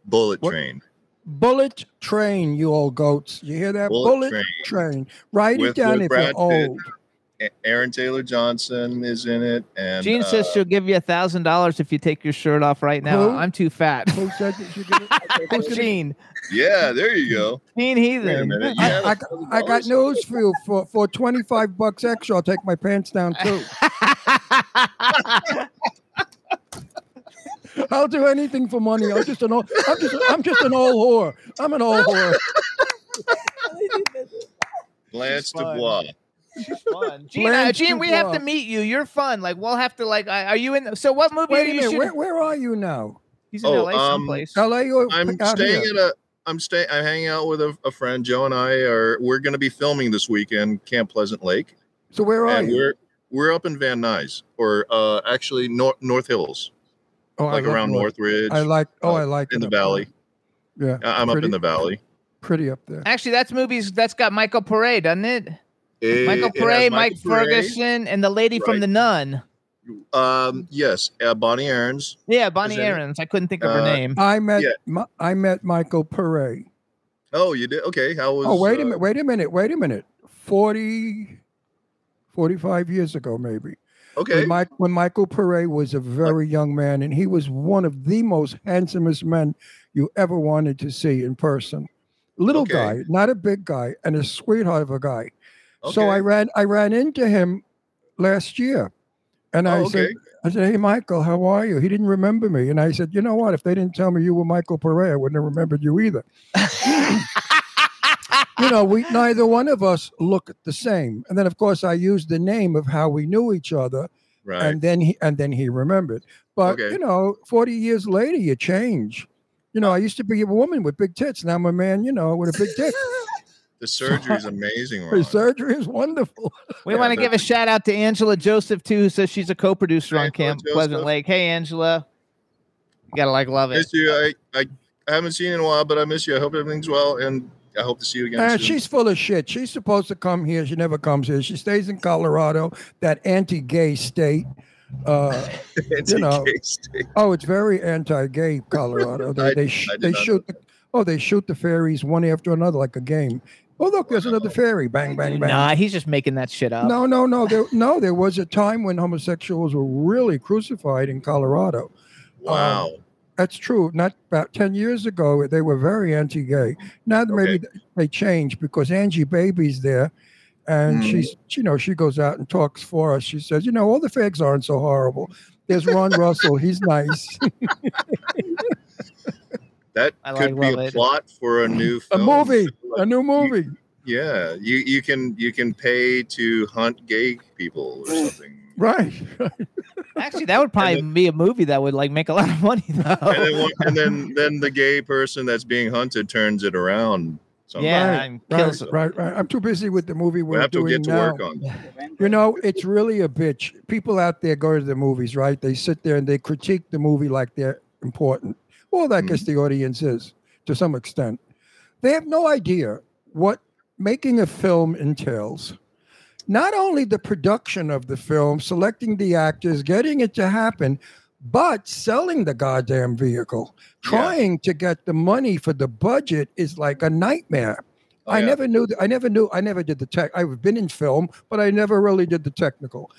Bullet What- Train Bullet Train, you old goats. You hear that? Bullet Bullet, Train. Train. Write With- it down with if Brad you're Pitt. old. A- Aaron Taylor Johnson is in it, and Jean says uh, she'll give you a thousand dollars if you take your shirt off right now. Who? I'm too fat. Who said that you get it? *laughs* Who's gonna- Gene. yeah, there you go. Gene Wait a Heathen. minute. I, Yeah, I, that's I got news for you. For for twenty five bucks extra, I'll take my pants down too. *laughs* I'll do anything for money. I'm just an old. I'm just. I'm just an old whore. I'm an old whore. Lance fun. Dubois. *laughs* fun. Gene, uh, Gene, we have to meet you. You're fun. Like we'll have to like. Are you in? So what movie Wait a you minute. Where, where are you now? He's in Oh, LA um, someplace. L.A. or I'm staying here? at a. I'm staying. I'm hanging out with a, a friend. Joe and I are. We're going to be filming this weekend, Camp Pleasant Lake, So where are and you? we're we're up in Van Nuys, or uh, actually North North Hills, Oh, like love around North- Northridge. I like. Oh, uh, I like in the up there. valley. Yeah, I- I'm up in the valley. pretty up there. Actually, that's movies. That's got Michael Pare, doesn't it? It- Michael it has Pare, Mike Michael Ferguson, and the lady from The Nun. Um, yes, uh, Bonnie Aarons. Yeah, Bonnie Is. Aarons. I couldn't think of her Uh, name. I met. Yeah. Mi- I met Michael Pare. Oh, you did? Okay. How was? Oh, wait a uh, minute. Wait a minute. Wait a minute. 40, 45 years ago, maybe. Okay. When, Mike, when Michael Pare was a very young man, and he was one of the most handsomest men you ever wanted to see in person. Little Okay. guy, not a big guy, and a sweetheart of a guy. So I ran I ran into him last year And I Oh, said. I said, hey, Michael, how are you? He didn't remember me. And I said, you know what? If they didn't tell me you were Michael Pereira, I wouldn't have remembered you either. *laughs* you know, we neither one of us look the same. And then, of course, I used the name of how we knew each other, Right. and then he and then he remembered. But Okay. you know, forty years later, you change. You know, I used to be a woman with big tits. Now I'm a man, you know, with a big dick. *laughs* the surgery is amazing. *laughs* Her Ron. surgery is wonderful. *laughs* We Yeah, want to give a shout out to Angela Joseph too, who says she's a co-producer Hey, on Camp Angela Pleasant Lake. Hey, Angela, you gotta like love it. Miss you. I, I I haven't seen you in a while, but I miss you. I hope everything's well, and I hope to see you again. Uh, soon. she's full of shit. She's supposed to come here. She never comes here. She stays in Colorado, that anti-gay state. Uh, *laughs* you know. State. oh, it's very anti-gay, Colorado. They I- they, sh- I they shoot the oh they shoot the fairies one after another like a game. Oh look, there's another fairy. Bang bang bang. Nah, he's just making that shit up. No, no, no. There, no, there was a time when homosexuals were really crucified in Colorado. Wow. That's true. Not about 10 years ago, they were very anti gay. Now maybe they changed because Angie Baby's there and Mhm. she's, you know, she goes out and talks for us. She says, you know, all the fags aren't so horrible. There's Ron *laughs* Russell. He's nice. *laughs* *laughs* that I could like be a it. plot for a new film. a movie, Like, a new movie. Yeah, you you can you can pay to hunt gay people or something. Right. Actually, that would probably be a movie that would like make a lot of money though. And then and then then the gay person that's being hunted turns it around. Somehow. yeah, Right, and Right, kills. right, right. I'm too busy with the movie we we're have to doing get to now. work on. You know, it's really a bitch. People out there go to the movies, right? They sit there and they critique the movie like they're important. Well, I mm-hmm. guess the audience is to some extent. They have no idea what making a film entails. Not only the production of the film, selecting the actors, getting it to happen, but selling the goddamn vehicle. Yeah. Trying to get the money for the budget is like a nightmare. Oh, I yeah. never knew. I never knew. I never did the tech. I've been in film, but I never really did the technical.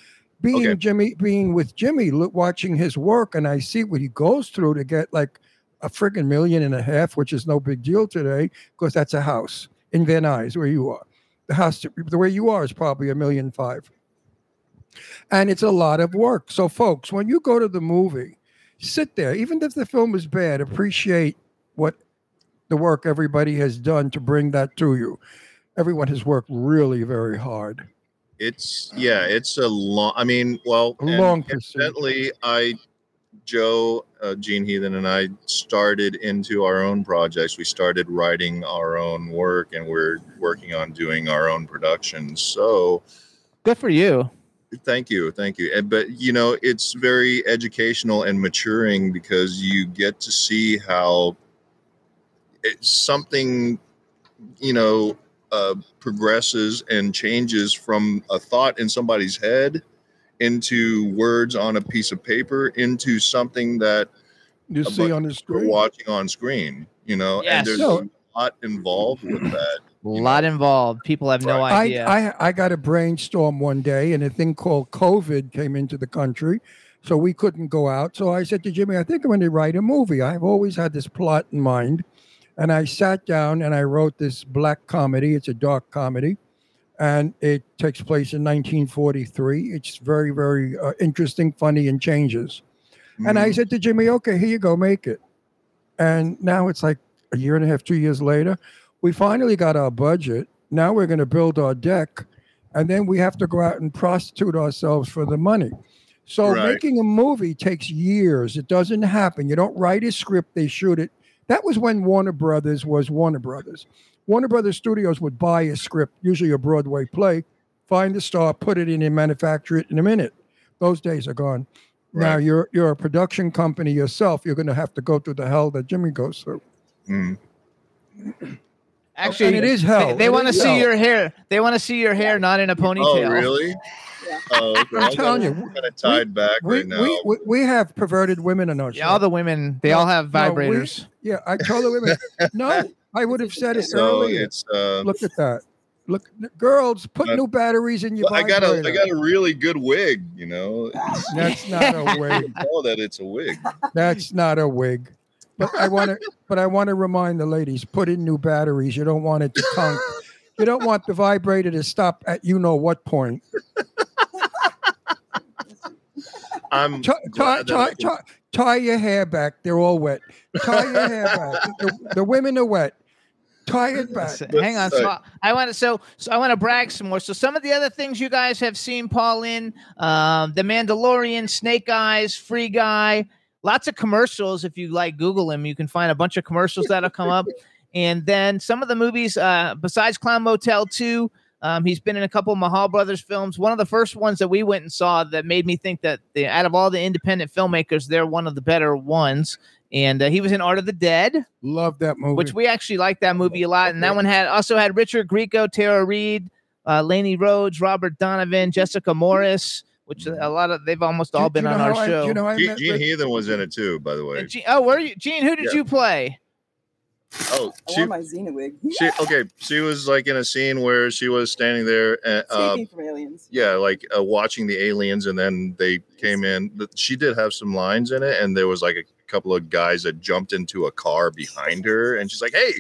Being Okay. Jimmy, being with Jimmy, look, watching his work, and I see what he goes through to get like a friggin' million and a half, which is no big deal today, because that's a house in Van Nuys where you are. The house, the way you are, is probably a million five, and it's a lot of work. So, folks, when you go to the movie, sit there. Even if the film is bad, appreciate what the work everybody has done to bring that to you. Everyone has worked really very hard. It's yeah, it's a long. I mean, well, A long. Incidentally, I, Joe, uh, Gene Heathen, and I started into our own projects. We started writing our own work, and we're working on doing our own productions. So, Good for you. thank you, thank you. But you know, it's very educational and maturing because you get to see how it's something, you know, uh, progresses and changes from a thought in somebody's head into words on a piece of paper into something that You see on the we're screen. watching on screen. You know, Yes. and there's So- a lot involved with that. A lot involved. People have no idea. I, I I got a brainstorm one day, and a thing called COVID came into the country, so we couldn't go out. So I said to Jimmy, "I think I'm going to write a movie. I've always had this plot in mind." And I sat down and I wrote this black comedy. It's a dark comedy, and it takes place in 1943. It's very very uh, interesting, funny, and changes. And I Mhm. said to Jimmy, okay, here you go, make it. And now it's like a year and a half, two years later, we finally got our budget. Now we're going to build our deck. And then we have to go out and prostitute ourselves for the money. So Right. making a movie takes years. It doesn't happen. You don't write a script, they shoot it. That was when Warner Brothers was Warner Brothers. Warner Brothers Studios would buy a script, usually a Broadway play, find the star, put it in and manufacture it in a minute. Those days are gone. Now you're you're a production company yourself. You're going to have to go through the hell that Jimmy goes through. Mm. Actually, And it is hell. They, It want to see hell. your hair. They want to see your hair, not in a Oh, ponytail. really? Yeah. Oh, okay. I'm telling you, kind of tied back We, right now. we, we, we have perverted women in our show. Yeah, all the women, they No, all have no, we- vibrators. yeah, I told the women. no, I would have said it so earlier. it's uh, Look at that. Look, girls, put But- new batteries in your I got a vibrator. I got a really good wig. You know, *laughs* That's not a *laughs* wig. know that it's a wig. That's not a wig. But I want to. But I want to remind the ladies: put in new batteries. You don't want it to conk. You don't want the vibrator to stop at you know what point. I'm Tie, tie, glad that I tie, tie, tie your hair back. They're all wet. Tie your hair back. The, the women are wet. Tie it *laughs* back. So, hang on. So I want to so so I want to brag some more. So some of the other things you guys have seen, Paul in um, the Mandalorian, Snake Eyes, Free Guy, lots of commercials. If you like Google him, you can find a bunch of commercials that'll come up. *laughs* And then some of the movies, uh, besides Clown Motel 2, um, he's been in a couple of Mahal Brothers films. One of the first ones that we went and saw that made me think that the, out of all the independent filmmakers, they're one of the better ones. And uh, he was in Art of the Dead Love that movie. which we actually liked that movie a lot. And that one had also had Richard Grieco, Tara Reid, uh, Laney Rhodes, Robert Donavan, Jessica Morris, which a lot of they've almost all do been you on our I- show. you know, I Gene, met Gene Rich- Heathen was in it too, by the way. And Gene- oh, where are you, Gene? Who did Yeah. you play? Oh, I she, wore my Xena wig. *laughs* she okay. She was like in a scene where she was standing there, and, uh, Escaping from aliens. yeah, like uh, watching the aliens, and then they came in. She did have some lines in it, and there was like a couple of guys that jumped into a car behind her, and she's like, "Hey!"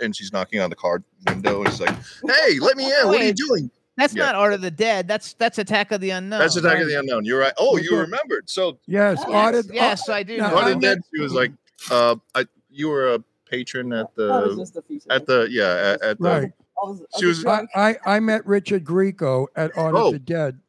And she's knocking on the car window, and she's like, "Hey, let me in! What are you doing?" That's Yeah. not Art of the Dead. That's that's Attack of the Unknown. That's Attack right. of the Unknown. You're right. Oh, you remembered. So Yes, Yes, Art of- Yes, I do. Now, know What I did that. She was like, uh, I, you were a patron at I the just a feature. at the yeah at, at the Right. I was, I she was- was I. I, I met Richard Grieco at Art Oh. of the Dead.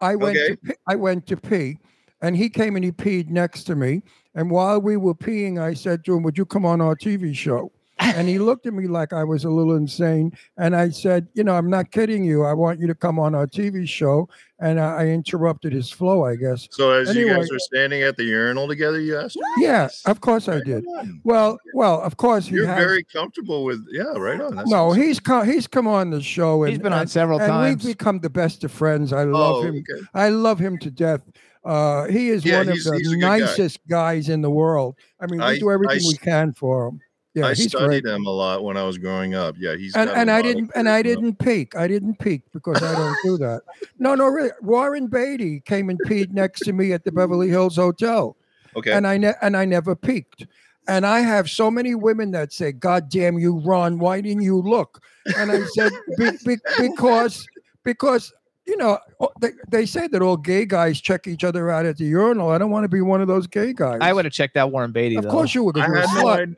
I went Okay. to pee, I went to pee, and he came and he peed next to me. And while we were peeing, I said to him, "Would you come on our TV show?" And he looked at me like I was a little insane. And I said, "You know, I'm not kidding you. I want you to come on our TV show." And I, I interrupted his flow, I guess. So as you guys were standing at the urinal together, you asked. her? Yeah, of course I did. Well, well, of course he You're has. very comfortable with yeah, right on. That's no, awesome. he's come. He's come on the show, and He's been on and- several and times. we've become the best of friends. I love oh, him. okay. I love him to death. Uh, he is Yeah, one of the good guy. nicest guys in the world. I mean, we I- do everything I we can for him. Yeah, I he's studied great. him a lot when I was growing up. Yeah, he's And and I didn't and I didn't peek. I didn't peek because I don't do that. No, no, really. Warren Beatty came and peed next to me at the Beverly Hills Hotel, Okay. and I ne- and I never peeked. And I have so many women that say, "God damn you, Ron! Why didn't you look?" And I said, be, be, "Because because." You know, oh, they, they say that all gay guys check each other out at the urinal. I don't want to be one of those gay guys. I would have checked out Warren Beatty. Of though. course you would. I you're had no slut. idea.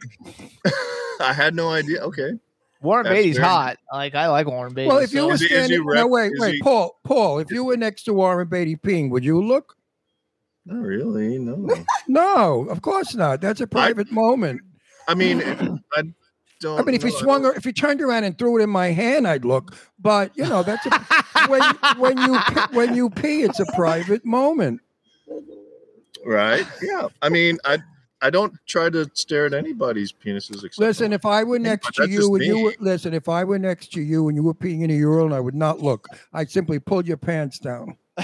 *laughs* I had no idea. Okay. Warren That's Beatty's very- hot. Like I like Warren Beatty. Well, if you so- were Is he- is he standing, rep- no, wait, wait, he- Paul, Paul, if you were next to Warren Beatty peeing, would you look? Not really. No. *laughs* No, of course not. That's a private moment. I mean, *clears throat* I don't. I mean, if he swung, or if he turned around and threw it in my hand, I'd look. But you know, that's a, when when you when you pee, it's a private moment. right? Yeah. I mean, I I don't try to stare at anybody's penises. Except Listen, if I were next to you and you were listen, if I were next to you and you were peeing in a urinal, and I would not look. I'd simply pull your pants down. *laughs*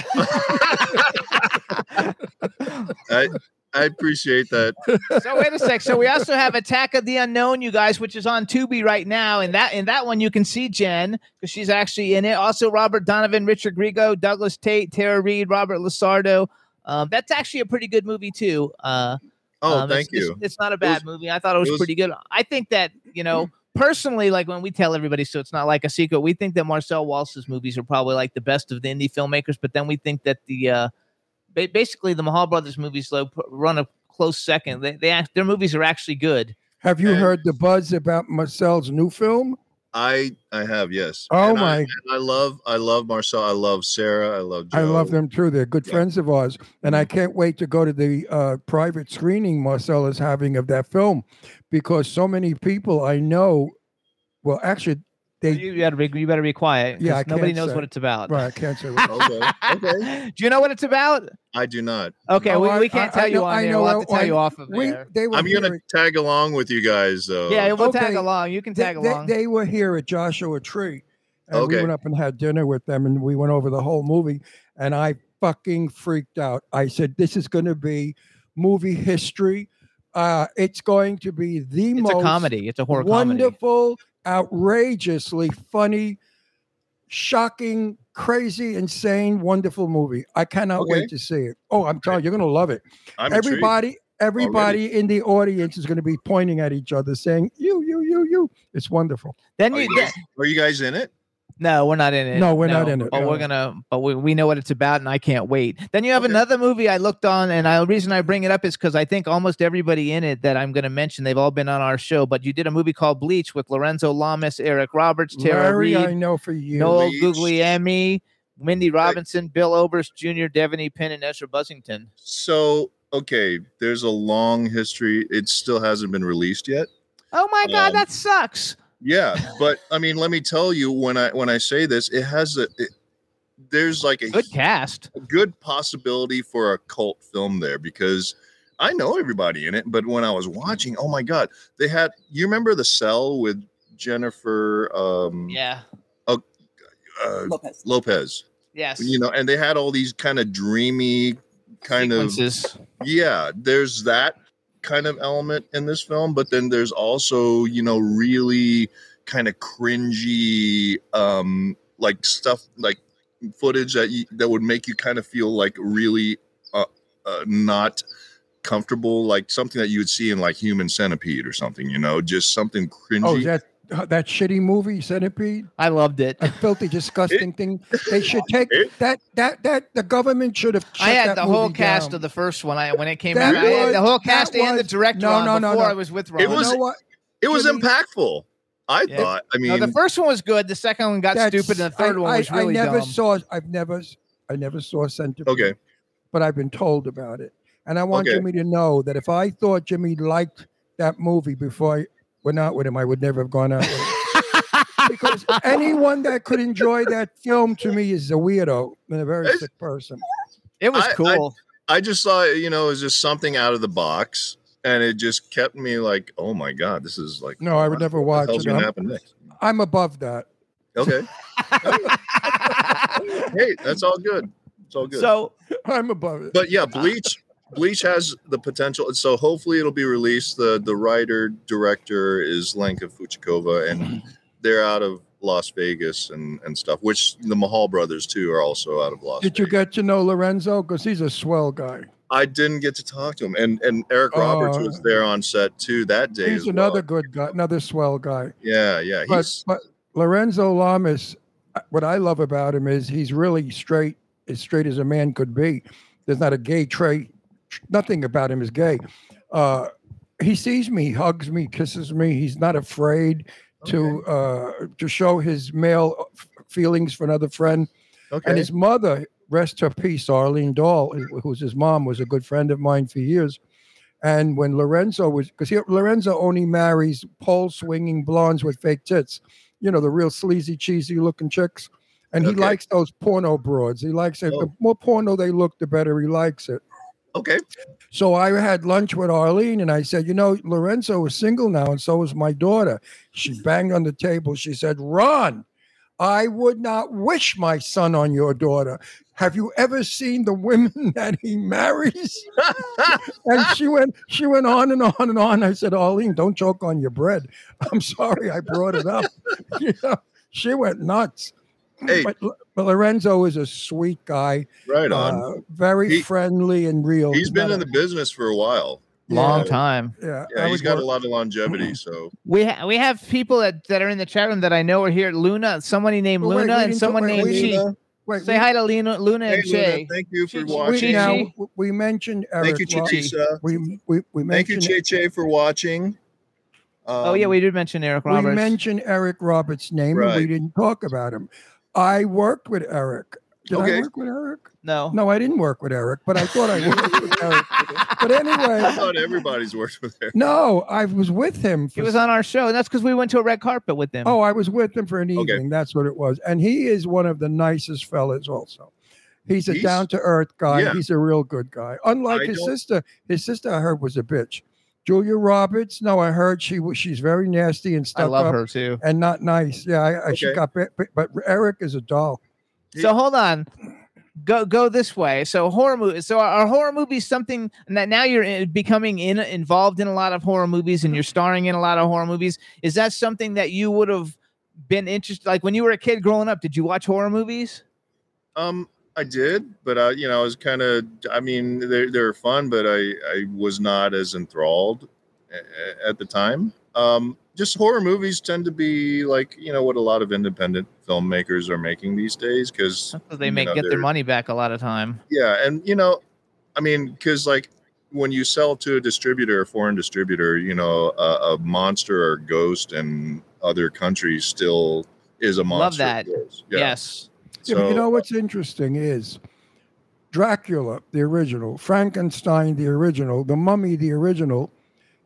I I appreciate that. *laughs* so wait a sec. So we also have Attack of the Unknown, you guys, which is on Tubi right now. And that in that one you can see Jen because she's actually in it. Also Robert Donavan, Richard Grieco, Douglas Tate, Tara Reid, Robert Lasardo. Um, that's actually a pretty good movie too. Uh, Oh, um, thank it's, you. It's, it's not a was- bad movie. I thought it was, it was- pretty good. I think that you know personally, like when we tell everybody, so it's not like a secret. We think that Marcel Walz's movies are probably like the best of the indie filmmakers, but then we think that the uh, basically the Mahal brothers movies though run a close second. They, they act, their movies are actually good. Have you And- heard the buzz about Marcel's new film? I I have yes. Oh And my- and I love I love Marcel. I love Sarah. I love. Joe. I love them too. They're good Yeah. friends of ours, and I can't wait to go to the uh, private screening Marcel is having of that film, because so many people I know. Well, actually, they you, you better be you better be quiet. Yeah, 'cause I nobody knows say. what it's about. right. I can't say. *laughs* Okay. Okay. Do you know what it's about? I do not. Okay, Oh, we, we can't I- I tell you know- on I know, We'll have to I- tell you I- off of we, there. they were I'm gonna tag along with you guys though. Yeah, we'll tag along. You can tag they- along. they were here at Joshua Tree, and we went up and had dinner with them, and we went over the whole movie, and I fucking freaked out. I said, "This is going to be movie history. Uh, it's going to be the it's most a comedy. It's a horror comedy. Wonderful, outrageously funny, shocking, crazy, insane, wonderful movie. I cannot Okay. wait to see it. Oh, I'm telling you, you're going to love it. I'm intrigued. everybody, everybody in the audience is going to be pointing at each other, saying, "You, you, you, you." It's wonderful. Then Are you, you, guys, are you guys in it? No, we're not in it. No, we're not in it, But no. we're gonna. But we, we know what it's about, and I can't wait. Then you have Okay. another movie I looked on, and I, the reason I bring it up is because I think almost everybody in it that I'm going to mention, they've all been on our show. But you did a movie called Bleach with Lorenzo Lamas, Eric Roberts, Tara Larry, I know for you, Noel Bleach. Gugliemi, Mindy Robinson, Bill Oberst Jr., Devanny Pinn, and Ezra Buzzington. So okay, there's a long history. It still hasn't been released yet. Oh my God, Um, that sucks. Yeah, *laughs* but I mean, let me tell you when I when I say this, it has a it, there's like a Good cast. a good possibility for a cult film there because I know everybody in it, but when I was watching, oh my god, they had you remember the cell with Jennifer um Yeah. uh, Lopez. Lopez, Yes. you know, and they had all these kind of dreamy kind of yeah there's that kind of element in this film but then there's also you know really kind of cringy um like stuff like footage that you, that would make you kind of feel like really uh, uh not comfortable like something that you would see in like human centipede or something you know just something cringy Oh, is that uh, that shitty movie Centipede? I loved it. A filthy, disgusting thing. They should take that that that the government should have. I had that the whole cast down. of the first one. I when it came That out, I had the whole cast that and the director no, on no, no, before no. I was with Ron. It was- You know what? it was Jimmy- impactful i Yeah. thought i No, mean the first one was good. The second one got stupid, and the third I, one was I, really I never dumb. saw. I've never. I never saw Centipede. okay but I've been told about it, and I want Okay. Jimmy to know that if I thought Jimmy liked that movie before I went out with him, I would never have gone out with him. *laughs* because anyone that could enjoy that film to me is a weirdo and a very It's- sick person. it was I- I- cool. I just saw you know, it was just something out of the box, and it just kept me like, oh my god, this is like No, I would never watch hell's it. gonna I'm- happen next? I'm above that. Okay, *laughs* hey, that's all good. It's all good. so *laughs* I'm above it. but yeah, Bleach, Bleach has the potential. So hopefully it'll be released. the The writer director is Lenka Fuchikova, and they're out of Las Vegas and and stuff. Which the Mahal brothers too are also out of Las. Did you Vegas. get to know Lorenzo? Because he's a swell guy. I didn't get to talk to him, and and Eric Roberts Oh. was there on set too that day. He's as well. another good guy, another swell guy. Yeah, yeah. But, He's but Lorenzo Lamas, uh, what I love about him is he's really straight, as straight as a man could be. There's not a gay trait. Nothing about him is gay. Uh, he sees me, hugs me, kisses me. He's not afraid to uh, to show his male f- feelings for another friend. okay. And his mother, rest her peace, Arlene Dahl, who- who's his mom, was a good friend of mine for years. And when Lorenzo was, because Lorenzo only marries pole swinging blondes with fake tits, you know, the real sleazy, cheesy looking chicks. And he likes those porno broads. He likes it. The Oh. more porno they look, the better he likes it. Okay. So I had lunch with Arlene and I said, you know, Lorenzo is single now, and so is my daughter. She banged on the table. She said, Ron, I would not wish my son on your daughter. Have you ever seen the women *laughs* that he marries? *laughs* and she went, she went on and on and on. I said, Arlene, don't choke on your bread. I'm sorry I brought it up. *laughs* you know, she went nuts. Hey. But, but Lorenzo is a sweet guy, Right on. uh, very He- friendly and real. he's been in a- the business for a while. long Yeah. time. Yeah, Yeah, I he's would got a lot of longevity. *clears throat* So We ha- we have people that, that are in the chat room that I know are here. Luna, somebody named Well, wait, Luna, we and someone wait, named we- Chi. Wait, Say we- hi to Luna, Luna hey, and Luna, Jay. thank you for Chi- Chi- watching. Chi- now, we mentioned Eric. Thank you, Ro- Chitisa. We we we Thank you, mentioned Che for watching. oh yeah, Um, we did mention Eric we mentioned Eric Roberts' name, and we didn't talk about him. I worked with Eric. Did I work with Eric? no. No, I didn't work with Eric, but I thought I worked with Eric. *laughs* But I anyway, thought everybody's worked with her. no, I was with him. He was on our show, and that's because we went to a red carpet with him. Oh, I was with him for an Okay. evening. That's what it was. And he is one of the nicest fellas, also. He's a down to earth guy. yeah. He's a real good guy. Unlike I his don't- sister. His sister, I heard, was a bitch. Julia Roberts. No, I heard she was. She's very nasty and stuff. I love up her too. and not nice. Yeah, I, I, she got. bit- bit- But Eric is a doll. So hold on. Go go this way. So horror movies. So are, are horror movies something that now you're in, becoming in, involved in a lot of horror movies and you're starring in a lot of horror movies? Is that something that you would have been interested? Like when you were a kid growing up, did you watch horror movies? Um, I did, but uh, you know, I was kind of. I mean, they're they're fun, but I I was not as enthralled at the time. Um, just horror movies tend to be like you know what a lot of independent filmmakers are making these days because they make get their money back a lot of time. yeah and you know i mean because like when you sell to a distributor a foreign distributor you know a, a monster or ghost in other countries still is a monster Love that. yeah Yes. Yeah, you know what's interesting is Dracula, the original, Frankenstein, the original, the Mummy, the original,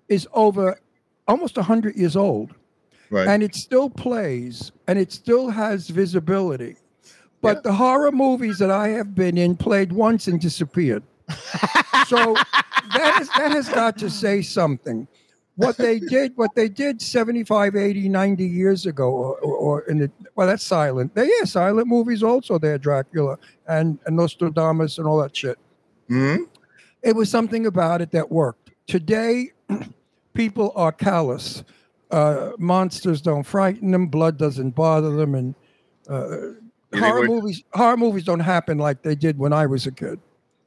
is over almost hundred years old, right and it still plays, and it still has visibility. But Yeah. the horror movies that I have been in played once and disappeared. *laughs* so that is that has got to say something. What they did, what they did 75, 80, 90 years ago, or, or, in the well, that's silent. They, yeah, silent movies also there, Dracula and, and Nostradamus and all that shit. Mhm. It was something about it that worked. Today, *clears throat* people are callous. Uh, monsters don't frighten them. Blood doesn't bother them, and uh, horror movies horror movies don't happen like they did when I was a kid.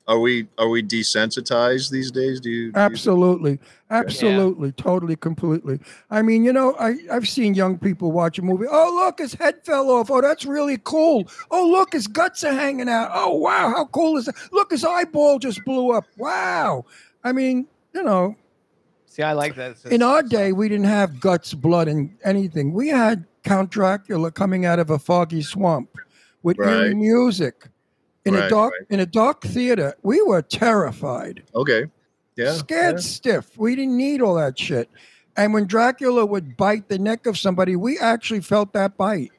Are we are we desensitized these days do you do you- Absolutely, absolutely, totally, completely. I mean, you know, I I've seen young people watch a movie. Oh, look, his head fell off. Oh, that's really cool. Oh, look, his guts are hanging out. Oh, wow, how cool is that? Look, his eyeball just blew up. Wow. I mean, you know, See, I like that. in our day, we didn't have guts, blood, and anything. We had Count Dracula coming out of a foggy swamp with eerie Right. music in a dark right. in a dark theater. We were terrified okay yeah scared stiff. We didn't need all that shit. And when Dracula would bite the neck of somebody, we actually felt that bite.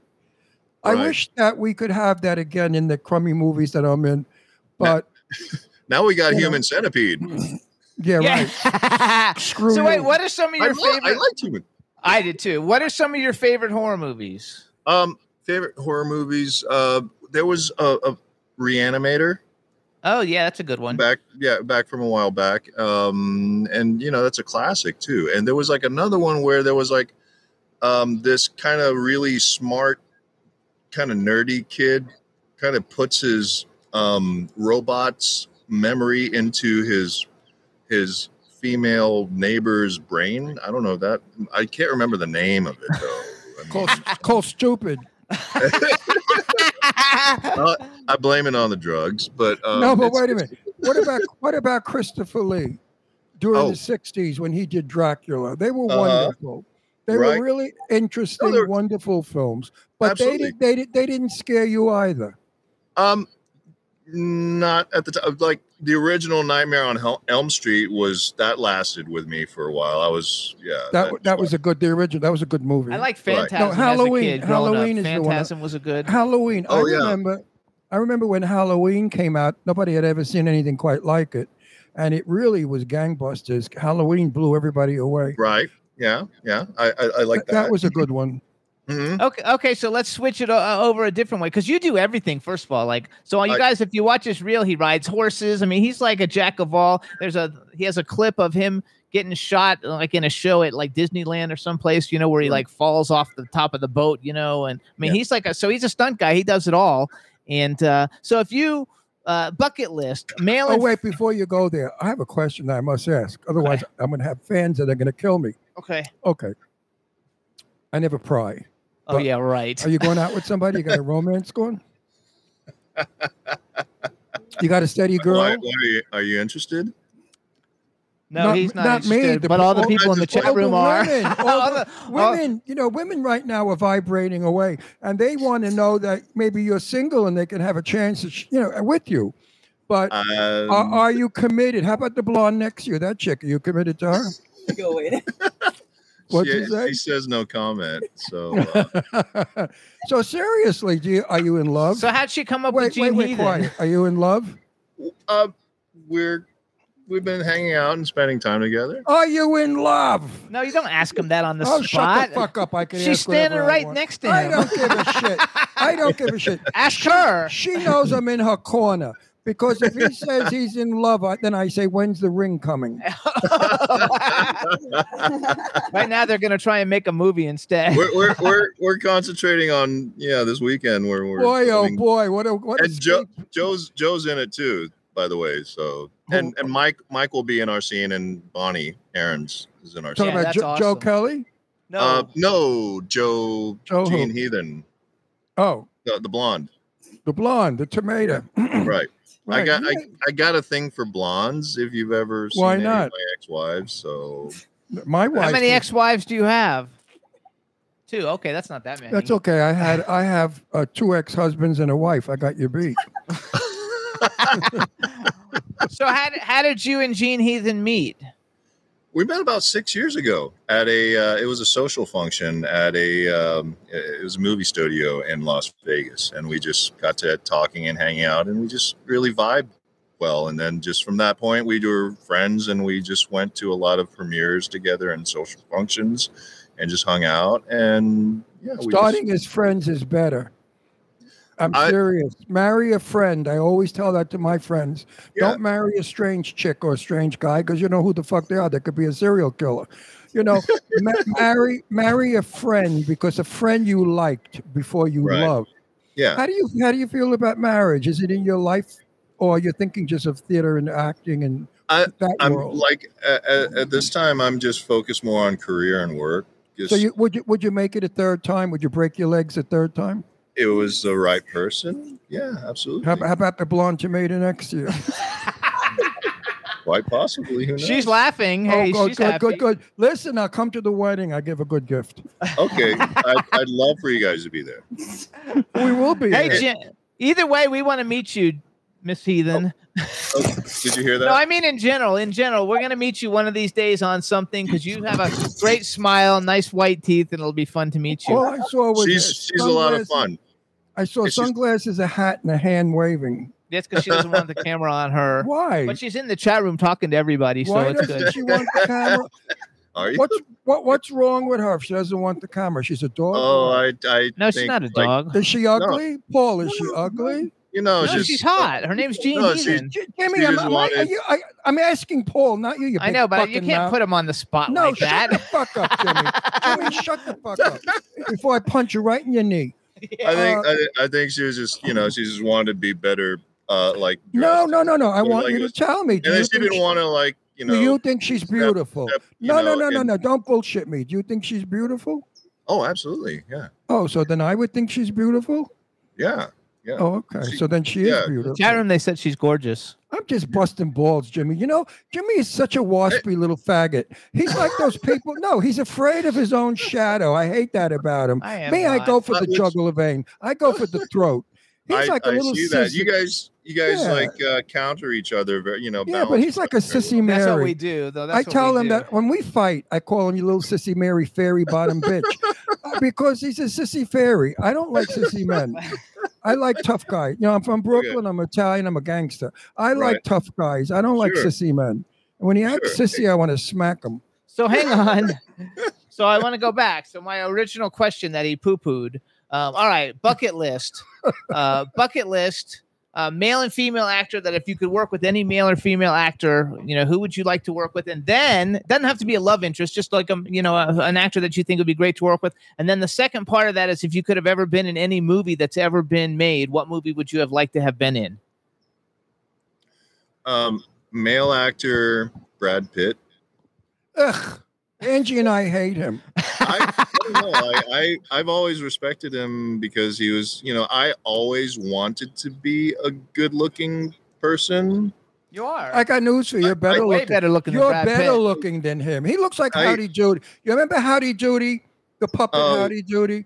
I wish that we could have that again in the crummy movies that I'm in. But *laughs* now we got You know. human centipede yeah, right. Yeah. *laughs* Screw so wait, what are some of I, your lo- I favorite? liked human I did too. What are some of your favorite horror movies? Um, favorite horror movies. Uh, there was a, a Reanimator Oh yeah, that's a good one. back, yeah, back from a while back. Um, and you know that's a classic too. And there was like another one where there was like, um, this kind of really smart, kind of nerdy kid, kind of puts his um robot's memory into his his female neighbor's brain. I don't know that. I can't remember the name of it though. I mean- Call, call stupid. Uh, I blame it on the drugs, but um, no, but wait a minute. What about what about Christopher Lee during Oh. the '60s when he did Dracula? They were Uh-huh. wonderful. They Right. were really interesting, they're- wonderful films. But Absolutely. they did, they did, they didn't scare you either. Um, not at the time. Like the original Nightmare on Hel- Elm Street was that lasted with me for a while. I was yeah. That that was a good the original. That was a good movie. I like Right. No, Halloween- as a kid. growing up. Halloween is the one I- Phantasm was a good. Halloween. I Oh, yeah. remember. I remember when Halloween came out. Nobody had ever seen anything quite like it, and it really was gangbusters. Halloween blew everybody away. right. Yeah, yeah. I I, I like that, that. that was a good one. Mhm. Okay, okay, so let's switch it uh, over a different way because you do everything. First of all, like so, you I- guys, if you watch his reel, he rides horses. I mean, he's like a jack of all. There's a he has a clip of him getting shot like in a show at like Disneyland or someplace, you know, where he like falls off the top of the boat, you know. And I mean, Yeah. he's like a so he's a stunt guy. He does it all. And uh, so if you uh, bucket list mail. Oh wait, before you go there, I have a question that I must ask. Otherwise, I'm going to have fans that are going to kill me. okay, Okay. I never pry. Oh But- yeah, right. Are you going out with somebody? You got a *laughs* romance going? You got a steady girl? Why, why are you are you interested? No, Not- he's not, not me, interested, the but all the people- people in the chat room are. women, *laughs* all All the the- women, you know, women right now are vibrating away, and they want to know that maybe you're single and they can have a chance, to, sh- you know, with you. But Um, are, are you committed? How about the blonde next to you? That chick, are you committed to her? *laughs* Go wait. What'd she, you say? she says no comment. So *laughs* uh, so seriously, do you, are you in love? So how'd she come up wait, with wait, Gene wait, Heathen? quiet. Are you in love? uh, we're we've been hanging out and spending time together. Are you in love? No, you don't ask him that on the oh, spot. shut the fuck up! I can. She's ask standing right next to him. I don't give a shit. I don't give a *laughs* shit. Ask her. She knows I'm in her corner because if he *laughs* says he's in love, I, then I say, "When's the ring coming?" *laughs* right now, they're gonna try and make a movie instead. we're, we're we're we're concentrating on yeah this weekend where we're Boy, oh filming- boy, what a what a and Joe, sweet- Joe's Joe's in it too, by the way. So and and Mike Mike will be in our scene, and Bonnie Aaron's is in our talking scene. Yeah, about that's Jo- Joe. Kelly. No. Uh, no, Joe, Joe who? Gene Heathen, Oh, the, the blonde. the blonde, the tomato. *clears throat* Right. I got I. I got a thing for blondes. If you've ever seen Why any of not? my ex-wives, so My wife. How many ex-wives do you have? Two. Okay, that's not that many. That's okay. I had I have uh, two ex-husbands and a wife. I got you beat. *laughs* So how did, how did you and Gene Heathen meet? We met about six years ago at a. Uh, it was a social function at a. Um, it was a movie studio in Las Vegas, and we just got to talking and hanging out, and we just really vibed well. And then just from that point, we were friends, and we just went to a lot of premieres together and social functions, and just hung out. And yeah, we just- Starting as friends is better. I'm I- serious. Marry a friend. I always tell that to my friends. Yeah. Don't marry a strange chick or a strange guy because you know who the fuck they are. They could be a serial killer. You know, *laughs* ma- marry marry a friend because a friend you liked before you Right. loved. yeah. How do you how do you feel about marriage? Is it in your life, or you're thinking just of theater and acting and I- world? like at, at, at this time, I'm just focused more on career and work. Just, So you would you would you make it a third time? Would you break your legs a third time? It was the right person. Yeah, absolutely. How, how about the blonde tomato next year? *laughs* Quite possibly. Who knows? She's laughing. Oh, hey, oh, good, she's good, happy. good, good. Listen, I'll come to the wedding. I give a good gift. okay. *laughs* I'd, I'd love for you guys to be there. We will be Hey, there. Jen, either way, we want to meet you, Miss Heathen. Okay. Oh. *laughs* Oh, did you hear that? No, I mean in general. In general, we're gonna meet you one of these days on something because you have a great smile, nice white teeth, and it'll be fun to meet you. All I saw was she's she's a lot of fun. I saw It's just- sunglasses, a hat, and a hand waving. That's because she doesn't want the camera on her. *laughs* Why? But she's in the chat room talking to everybody, so Why it's doesn't good. she want the camera? *laughs* Are you? What's what, What's wrong with her if she doesn't want the camera? She's a dog. Oh, I I No, she's think, not a like, dog. is she ugly? Paul, is she ugly? you know, No, it's just she's hot. Her name's Jean No, she's- Heathen. Jimmy, She I'm, just am I, are wanted- you, I, I'm asking Paul, not you. you I know, but you can't mouth. put him on the spot No, like shut the fuck up, Jimmy. *laughs* Jimmy, shut the fuck up before I punch you right in your knee. *laughs* I think Uh, I, I think she was just you know she just wanted to be better. Uh, like No, no, no, no. I want like you to tell me. And then she didn't want to like you know. Do you think she's beautiful? step, you No, no, know, no, no, in- no. Don't bullshit me. Do you think she's beautiful? Oh, absolutely. Yeah. Oh, so then I would think she's beautiful? Yeah. Yeah. Oh, okay. She- So then she yeah. is beautiful. Chat room, they said she's gorgeous. I'm just busting balls, Jimmy. You know, Jimmy is such a waspy little faggot. He's like those *laughs* people. No, he's afraid of his own shadow. I hate that about him. I am Me, I go for the jugular vein. I go for the throat. He's I, like a I little see that. sissy. You guys, you guys Yeah. like uh, counter each other. You know. yeah, but he's like a each other very sissy well. Mary. That's what we do, though. That's I tell we him do. that when we fight, I call him you little sissy Mary fairy bottom bitch *laughs* Uh, because he's a sissy fairy. I don't like sissy men. *laughs* I like tough guy. You know, I'm from Brooklyn. I'm Italian. I'm a gangster. I like Right. tough guys. I don't like sissy men. And when he acts Sure. sissy, I want to smack him. So hang on. *laughs* so I want to go back. So my original question that he poo pooed. Um, all right, bucket list. Uh, bucket list. Uh, male and female actor that if you could work with any male or female actor, you know, who would you like to work with? And then doesn't have to be a love interest, just like a you know a, an actor that you think would be great to work with. And then the second part of that is if you could have ever been in any movie that's ever been made, what movie would you have liked to have been in? Um, male actor Brad Pitt. Ugh. Angie and I hate him. I, I don't know. I, I I've always respected him because he was, you know, I always wanted to be a good-looking person. You are. I got news for you. You're better way looking. better looking than You're Brad better Pitt. looking than him. He looks like I- Howdy Doody. You remember Howdy Doody? The puppet Oh. Howdy Doody?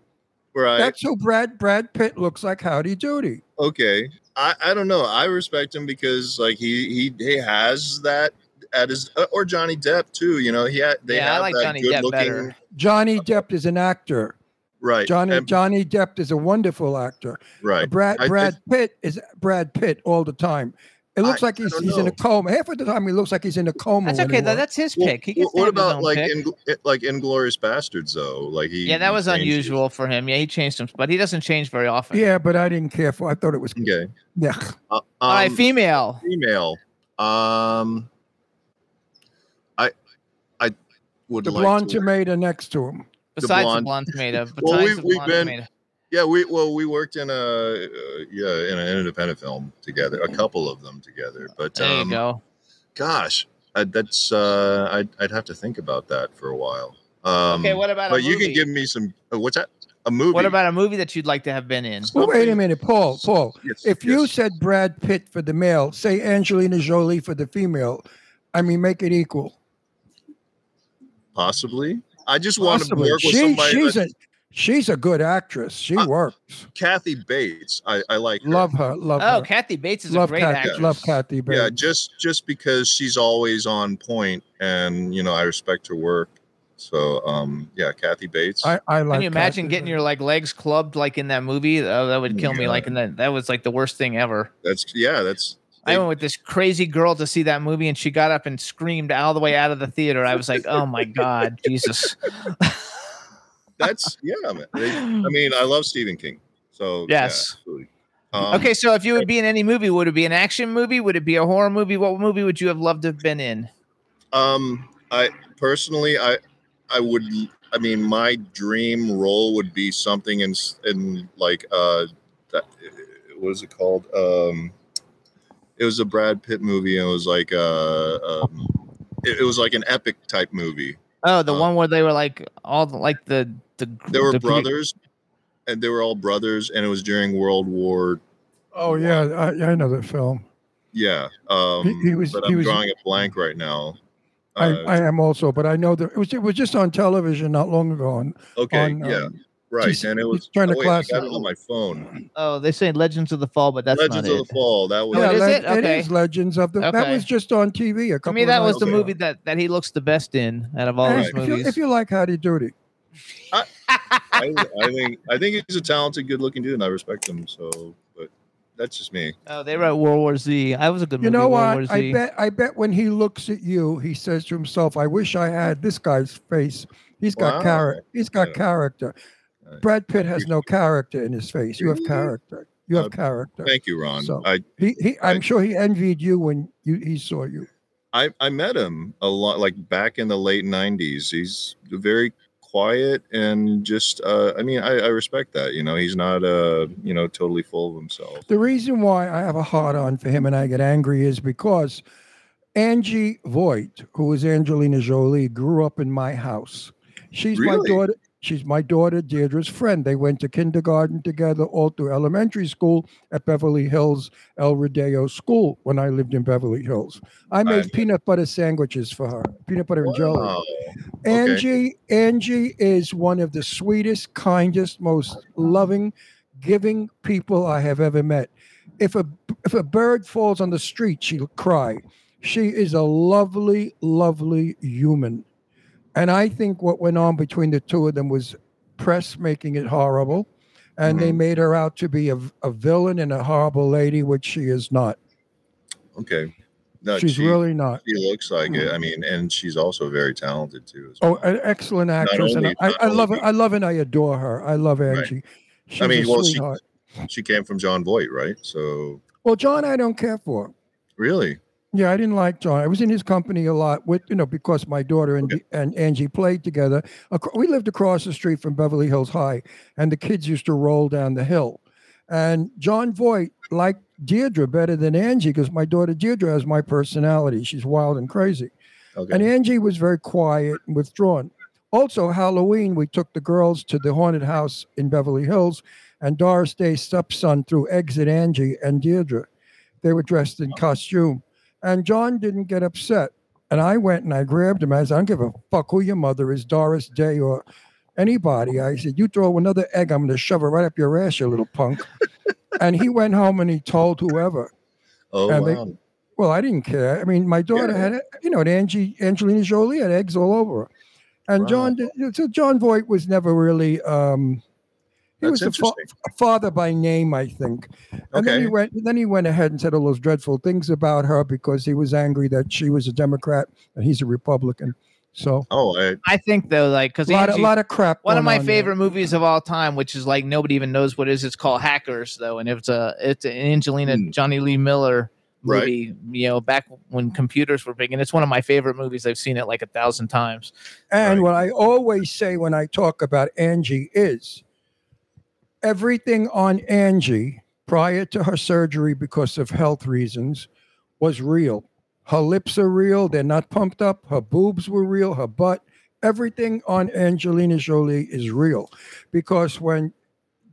Right. That's who Brad Brad Pitt looks like Howdy Doody. okay. I, I don't know. I respect him because like he he he has that at his uh, or Johnny Depp too. You know, he had they Yeah, I have like that Johnny good Depp looking better. Johnny Depp is an actor. right. Johnny and- Johnny Depp is a wonderful actor. right. Brad I- I- Brad Pitt is Brad Pitt all the time. It looks I- like he's he's in a coma. Half of the time he looks like he's in a coma. That's okay though. That's his Well, pick. He gets what to his about own like pick. in, like Inglourious Basterds though? Like he Yeah, that he was changed his- unusual for him. Yeah, he changed him, but he doesn't change very often. Yeah, but I didn't care for. I thought it was Okay. yeah. Uh, All right, um, female. female. Um, I I would The like blonde to. tomato next to him. Besides the blonde. blonde tomato. *laughs* Besides Well, we- the we've been- tomato. Yeah, we well we worked in a uh, yeah in an independent film together, a couple of them together. But There um, you go. gosh, I, that's uh, I'd I'd have to think about that for a while. Um, Okay, what about a but you can give me some. Uh, what's that? A movie? What about a movie that you'd like to have been in? Well, wait a minute, Paul. Paul, Yes, if you said Brad Pitt for the male, say Angelina Jolie for the female, I mean, make it equal. Possibly, I just want to Possibly. work with somebody. she's that- a she's a good actress. She Uh, works. Kathy Bates. I, I like. Her. Love her. Love Oh, her. Kathy Bates is love a great Kathy, actress. Love Kathy Bates. Yeah, just just because she's always on point, and you know I respect her work. So, um, yeah, Kathy Bates. I, I like. Can you imagine Kathy getting Bates. your like legs clubbed like in that movie? Oh, that would kill me. Like in that, that was like the worst thing ever. that's yeah, that's. I went with this crazy girl to see that movie, and she got up and screamed all the way out of the theater. I was like, "Oh my god, Jesus!" *laughs* that's yeah. They, I mean, I love Stephen King. So Yes. absolutely. Um, okay, so if you would be in any movie, would it be an action movie? Would it be a horror movie? What movie would you have loved to have been in? Um, I personally, I, I would. I mean, my dream role would be something in s- in like uh, that, what is it called? Um, it was a Brad Pitt movie. And it was like uh, um, it, it was like an epic type movie. Oh, the Uh, one where they were like all the, like the the They were the Greek- brothers, and they were all brothers, and it was during World War. Oh yeah, I, I know that film. Yeah, um, he was- but he I'm was- drawing a blank right now. I, Uh, I am also, but I know that it was it was just on television not long ago. On, okay, on, yeah, um, right, he's- and it was. trying to oh, wait, I got it on my phone. Oh, they say Legends of the Fall, but that's Legends not of it. the Fall. That was. Oh, it is Le- it? Okay. is Legends of the. That was just on TV a To couple. me, of that was the ago. movie that that he looks the best in out of all And his if, you, movies. if you like Howdy Doody, I, I think I think he's a talented, good-looking dude, and I respect him. So, but that's just me. oh, they wrote World War Z. I was a good you movie. know what? I bet I bet when he looks at you, he says to himself, "I wish I had this guy's face. He's got Wow. character. He's got Yeah. character. Right. Brad Pitt has no character in his face. You have character. You have Uh, character. Thank you, Ron. So- I, He, he, I'm I- sure he envied you when you he saw you. I I met him a lot, like back in the late '90s. He's very quiet and just. Uh, I mean, I, I respect that. You know, he's not uh, you know, totally full of himself. The reason why I have a hard on for him and I get angry is because Angie Voight, who is Angelina Jolie, grew up in my house. She's my daughter. She's my daughter Deirdre's friend. They went to kindergarten together, all through elementary school at Beverly Hills El Rodeo School when I lived in Beverly Hills. I made Right. peanut butter sandwiches for her, peanut butter and jelly. Wow. Angie, Angie is one of the sweetest, kindest, most loving, giving people I have ever met. If a if a bird falls on the street, she'll cry. She is a lovely, lovely human. And I think what went on between the two of them was press making it horrible. And they Mhm. made her out to be a, a villain and a horrible lady, which she is not. Okay. No, She's she, really not. She looks like it. I mean, and she's also very talented too. Oh, an excellent actress, only- and I, I love her. I love and I adore her. I love Right. Angie. She's I mean, well, she- sweetheart. she came from Jon Voight, right? So Well, John, I don't care for. really, Yeah, I didn't like John. I was in his company a lot with, you know, because my daughter and Okay. and Angie played together. We lived across the street from Beverly Hills High, and the kids used to roll down the hill. And Jon Voight liked Deirdre better than Angie because my daughter Deirdre has my personality. She's wild and crazy. okay. And Angie was very quiet and withdrawn. Also, Halloween, we took the girls to the haunted house in Beverly Hills, and Doris Day's stepson threw eggs at Angie and Deirdre. They were dressed in costume. And John didn't get upset. And I went and I grabbed him. I said, I don't give a fuck who your mother is, Doris Day or anybody. I said, You throw another egg, I'm going to shove it right up your ass, you little punk. *laughs* and he went home and he told whoever. oh and they- Well, I didn't care. I mean, my daughter Yeah. had, you know, Angie, Angelina Jolie had eggs all over her. And John, so Jon Voight was never really, um, he That's was a, fa- father by name, I think. And then he went, then he went ahead and said all those dreadful things about her because he was angry that she was a Democrat and he's a Republican. So Oh, I, I think though, like because a lot, of, lot of crap. one of my on there. favorite movies of all time, which is like nobody even knows what it is. It's called Hackers, though, and it's a it's an Angelina Hmm. Jonny Lee Miller Right. movie. You know, back when computers were big, and it's one of my favorite movies. I've seen it like a thousand times. And Right. what I always say when I talk about Angie is everything on Angie prior to her surgery because of health reasons was real. Her lips are real, they're not pumped up. Her boobs were real, her butt, everything on Angelina Jolie is real, because when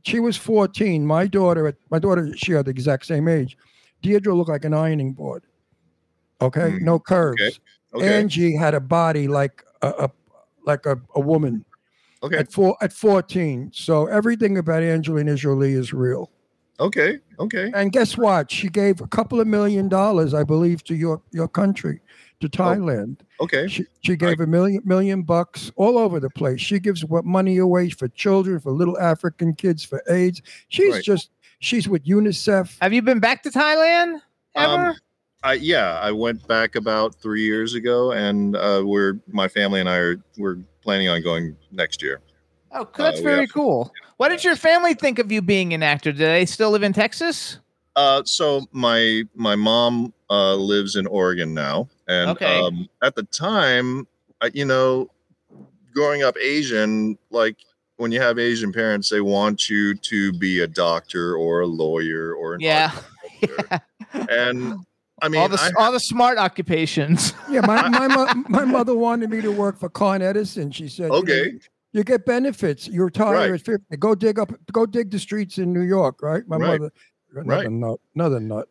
she was 14, my daughter, my daughter, she had the exact same age. Deirdre looked like an ironing board. Okay, Mm, no curves. Okay. Angie had a body like a, a like a, a woman okay. at four at 14. So everything about Angelina Jolie is real. Okay. Okay. And guess what? She gave a couple of million dollars, I believe, to your your country, to Oh. Thailand. Okay. She, she gave a million million bucks all over the place. She gives what money away for children, for little African kids, for AIDS. She's Right. just she's with UNICEF. Have you been back to Thailand ever? Um, I yeah, I went back about three years ago, and uh, we're my family and I are we're planning on going next year. oh, that's we very have- cool. What did your family think of you being an actor? Do they still live in Texas? Uh, so my my mom uh, lives in Oregon now, and Okay. um, at the time, I, you know, growing up Asian, like when you have Asian parents, they want you to be a doctor or a lawyer or an Yeah. architect. *laughs* and I mean, all the I- all the smart occupations. *laughs* Yeah, my my, mo- *laughs* my mother wanted me to work for Con Edison. She said, you know, Okay. you get benefits. You retire Right. at 50. Go dig up, go dig the streets in New York, right? My Right. mother, another Right. nut, another nut.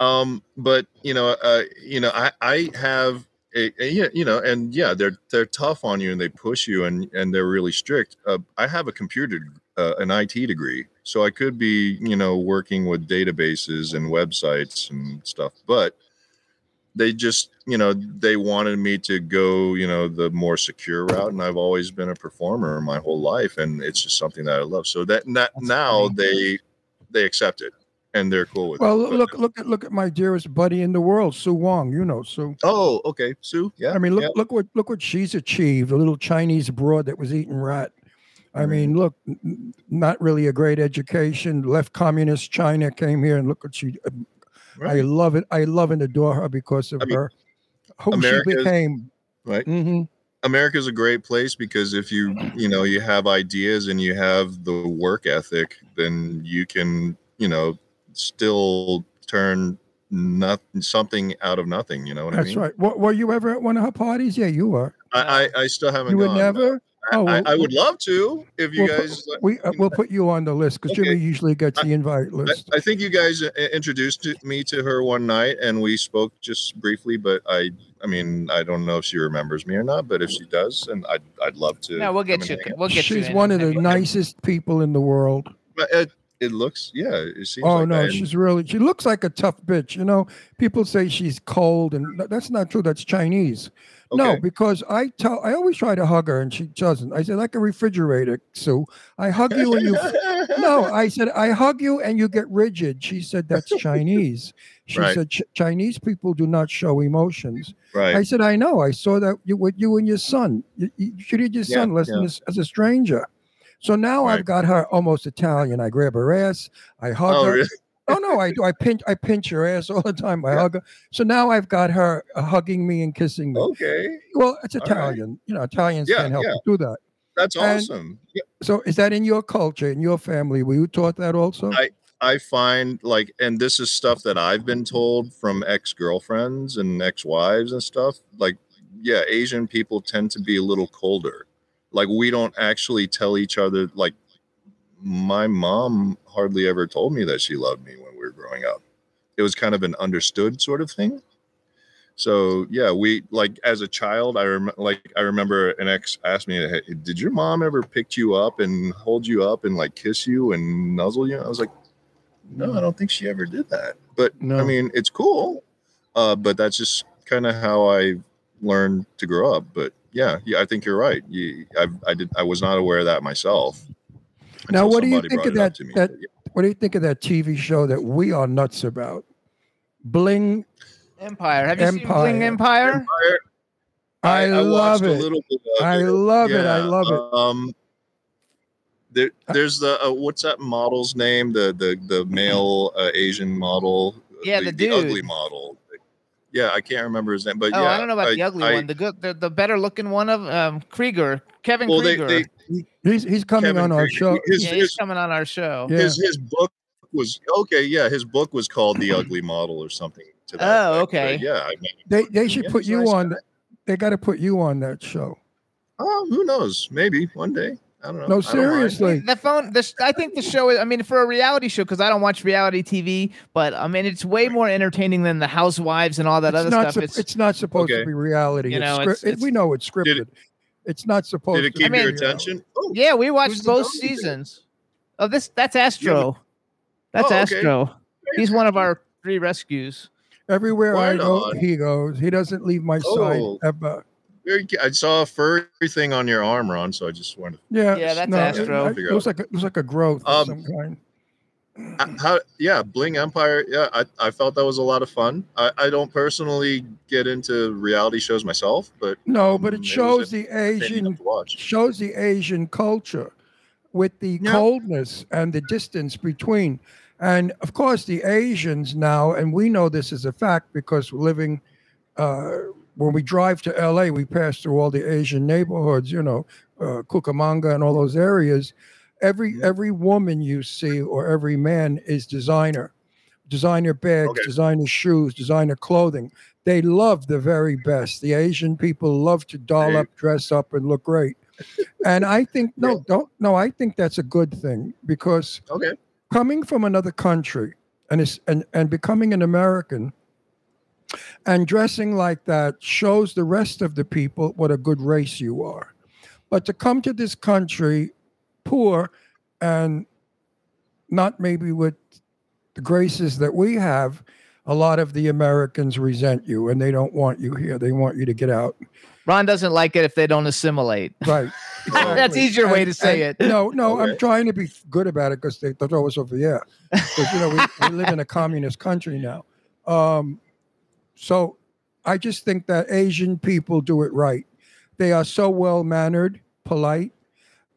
um but you know uh you know i i have a, a yeah, you know and yeah they're they're tough on you and they push you and and they're really strict uh, i have a computer uh, an it degree so i could be you know working with databases and websites and stuff but they just you know they wanted me to go you know the more secure route and i've always been a performer my whole life and it's just something that i love so that, that That's now funny. they they accept it and they're cool with Well, it But- look, look at look at my dearest buddy in the world, Sue Wong. You know Sue. Oh, okay, Sue. Yeah. I mean, look yeah. look what look what she's achieved. A little Chinese broad that was eating rat. I mean, look, not really a great education. Left communist China came here, and look what she. I love it. I love and adore her because of I mean, her who America she became. right. Mm-hmm. America's a great place because if you you know you have ideas and you have the work ethic, then you can you know still turn nothing something out of nothing. You know what I mean? That's right. Were, were you ever at one of her parties? Yeah, you were. I, I I still haven't. You would gone. never. I, Oh, I, I would love to if you We'll guys. let- We uh, we'll put you on the list because Okay. Jimmy usually gets I- the invite list. I think you guys uh, introduced me to her one night and we spoke just briefly, but I I mean I don't know if she remembers me or not, but if she does, and I'd I'd love to. No, we'll get you. We'll get you. She's in one of the nicest people in the world. But it, looks, yeah, it seems. Oh like no, that. She's really she looks like a tough bitch. You know, people say she's cold, and that's not true. That's Chinese. No, because I tell I always try to hug her, and she doesn't. I said like a refrigerator, Sue. I hug you and you. *laughs* no, I said I hug you and you get rigid. She said that's Chinese. She Right. said "Ch- Chinese people do not show emotions. right. I said I know. I saw that you with you and your son. You, you treated your Yeah, son less than yeah. as, as a stranger. So now I've got her almost Italian. I grab her ass. I hug oh, her. really? Oh no, I do. I pinch. I pinch her ass all the time. I Yeah. hug her. So now I've got her uh, hugging me and kissing me. Okay, Well, it's all right. Italian. You know, Italians Yeah, can't help yeah. do that. that's awesome. Yeah, So is that in your culture, in your family? Were you taught that also? I- I find like, and this is stuff that I've been told from ex girlfriends and ex wives and stuff. Like, yeah, Asian people tend to be a little colder. Like, we don't actually tell each other. Like, my mom hardly ever told me that she loved me when we were growing up. It was kind of an understood sort of thing. So yeah, we like as a child, I rem- like I remember an ex asked me, hey, "Did your mom ever pick you up and hold you up and like kiss you and nuzzle you?" I was like, "No, I don't think she ever did that." But no. I mean, it's cool. Uh, but that's just kind of how I learned to grow up. But yeah, yeah, I think you're right. You, I, I did. I was not aware of that myself. Now, what do you think of that- me. that- But, yeah. what do you think of that TV show that we are nuts about? Bling. Empire. Have you seen Bling Empire? Empire, I, love watched it. A little bit of I it. love it. I love it. Um, there, there's the uh, what's that model's name? The the the male uh, Asian model. Yeah, the ugly dude. model. Yeah, I can't remember his name, but Oh, yeah, I don't know about the ugly I- one. The good, the, the better looking one of um, Kreider, Kevin Well, Kreider. they He's he's coming Kevin on our show. His, yeah, he's coming on our show. Yeah. his his book was okay. Yeah, his book was called The Ugly Model or something. To that Oh, effect, but okay. Yeah, I mean, They they should Yeah, put you nice on. guy. They got to put you on that show. Oh, who knows? Maybe one day. I don't know. No, I don't seriously. The phone. This I think the show is. I mean, for a reality show, because I don't watch reality TV, but I mean, it's way more entertaining than the Housewives and all that It's other not, stuff. sup- It's, it's, not supposed Okay. to be reality. You It's know, scri- it's- it- it's- we know it's scripted. It- it's not supposed Did it to keep be your reality. attention? Oh, yeah, we watched both dog you seasons. Oh, this that's Astro. That's Oh, okay. Astro. He's one of our three rescues. Everywhere I go, on. he goes. He doesn't leave my Oh. side ever. Very I saw a furry thing on your arm, Ron. So I just wanted. Yeah, Yeah, that's no, it- Astro. It, it looks like a, it looks like a growth of Um, some kind. How? Yeah, Bling Empire. Yeah, I, I felt that was a lot of fun. I, I don't personally get into reality shows myself, but No, but it was shows the Asian enough to watch. shows the Asian culture with the Yeah. coldness and the distance between. And of course, the Asians now, and we know this is a fact because we're living, uh, when we drive to LA, we pass through all the Asian neighborhoods, you know, uh, Cucamonga and all those areas. Every every woman you see or every man is designer, designer bags, Okay. designer shoes, designer clothing. They love the very best. The Asian people love to doll up, dress up, and look great. And I think *laughs* no, Really? don't no. I think that's a good thing because Okay. coming from another country and is and and becoming an American and dressing like that shows the rest of the people what a good race you are. But to come to this country poor and not maybe with the graces that we have, a lot of the Americans resent you and they don't want you here. They want you to get out. Ron doesn't like it if they don't assimilate. Right. *laughs* That's exactly. easier way to say it. No, no, I'm trying to be good about it because they, they throw us over the air. Because you know we, we live in a communist country now. Um, so I just think that Asian people do it right. They are so well mannered, polite.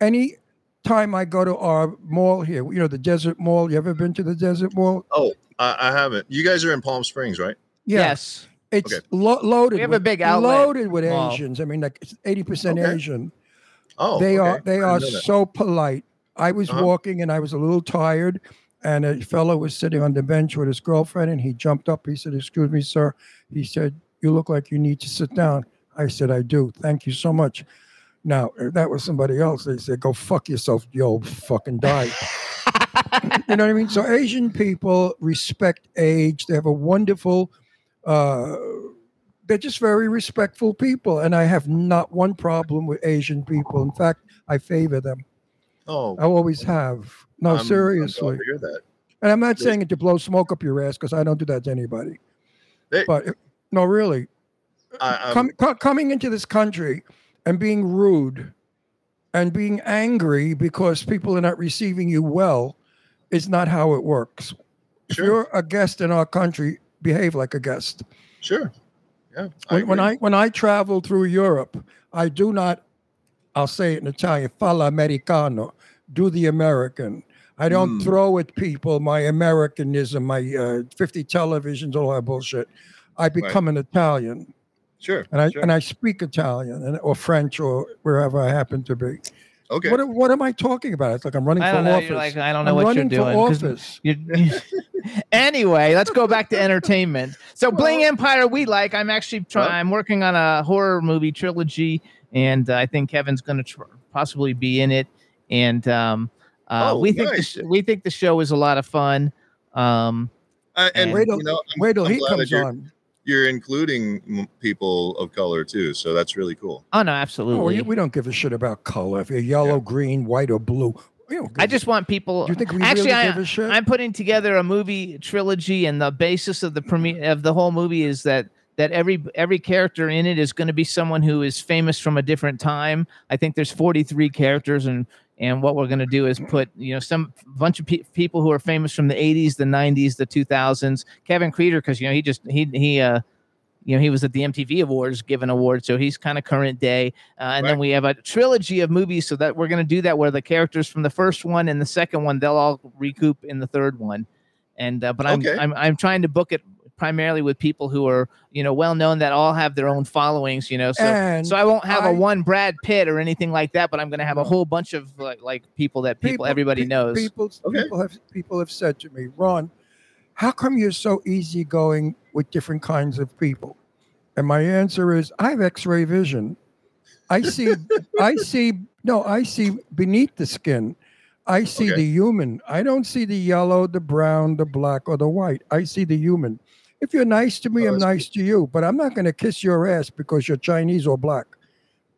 Any time I go to our mall here, you know, the Desert Mall. You ever been to the Desert Mall? Oh, I, I haven't. You guys are in Palm Springs, right? Yes. It's Okay. lo- loaded. We have a with- big outlet loaded with mall. Asians. I mean, like eighty percent Okay. Asian. Oh, they okay. are they are didn't know that. so polite. I was Uh-huh. walking and I was a little tired, and a fellow was sitting on the bench with his girlfriend, and he jumped up. He said, "Excuse me, sir." He said, "You look like you need to sit down." I said, "I do. Thank you so much." Now, if that was somebody else, they said, "Go fuck yourself, you old fucking die." *laughs* you know what I mean? So Asian people respect age. They have a wonderful. Uh, they're just very respectful people, and I have not one problem with Asian people. In fact, I favor them. Oh, I always have. No, I'm- I'm seriously. hear that. and I'm not saying it to blow smoke up your ass because I don't do that to anybody. They- but eh, no, really, I, I'm- Com- co- coming into this country and being rude and being angry because people are not receiving you well is not how it works. If Sure. you're a guest in our country, behave like a guest. sure. Yeah. When, when. I when I travel through Europe, I do not. I'll say it in Italian. Falla americano. Do the American. I don't Mm. throw at people my Americanism, my uh, fifty televisions, all that bullshit. I become an Italian, sure. and I sure. and I speak Italian and, or French or wherever I happen to be. okay. What am- what am I talking about? It's like I'm running I for know. office. You're like, I don't know I'm what running you're doing. for 'cause office. you- *laughs* anyway, let's go back to entertainment. So, Bling Empire, we like. I'm actually trying. Well- I'm working on a horror movie trilogy, and uh, I think Kevin's going to tr- possibly be in it. And um, uh, Oh, we think the sh- we think the show is a lot of fun. Um, I, and Wait till- you know, I'm, wait till he comes you're, on. You're including people of color too, so that's really cool. oh no, Oh, absolutely. we, we don't give a shit about color. If you're yellow, green, white, or blue. We don't give I a just want people. Do you think we actually, really I, give a shit? I'm putting together a movie trilogy, and the basis of the premiere of the whole movie is that that every every character in it is going to be someone who is famous from a different time. I think there's 43 characters, and and what we're going to do is put you know some bunch of pe- people who are famous from the 80s, the 90s, the 2000s. Kevin Kreider, because you know he just he he uh you know he was at the MTV Awards giving awards, so he's kind of current day. Uh, and then we have a trilogy of movies, so that we're going to do that where the characters from the first one and the second one they'll all recoup in the third one. And uh, but I'm, Okay. I'm I'm trying to book it primarily with people who are you know well known that all have their own followings. You know, so and so I won't have I- a one Brad Pitt or anything like that, but I'm going to have a whole bunch of like, like people that people, everybody pe- knows. People, Okay. people have people have said to me, Ron, how come you're so easygoing with different kinds of people? And my answer is, I have X-ray vision. I see, *laughs* I see, no, I see beneath the skin. I see Okay. the human. I don't see the yellow, the brown, the black, or the white. I see the human. If you're nice to me, Oh, I'm nice to you, but I'm not going to kiss your ass because you're Chinese or black.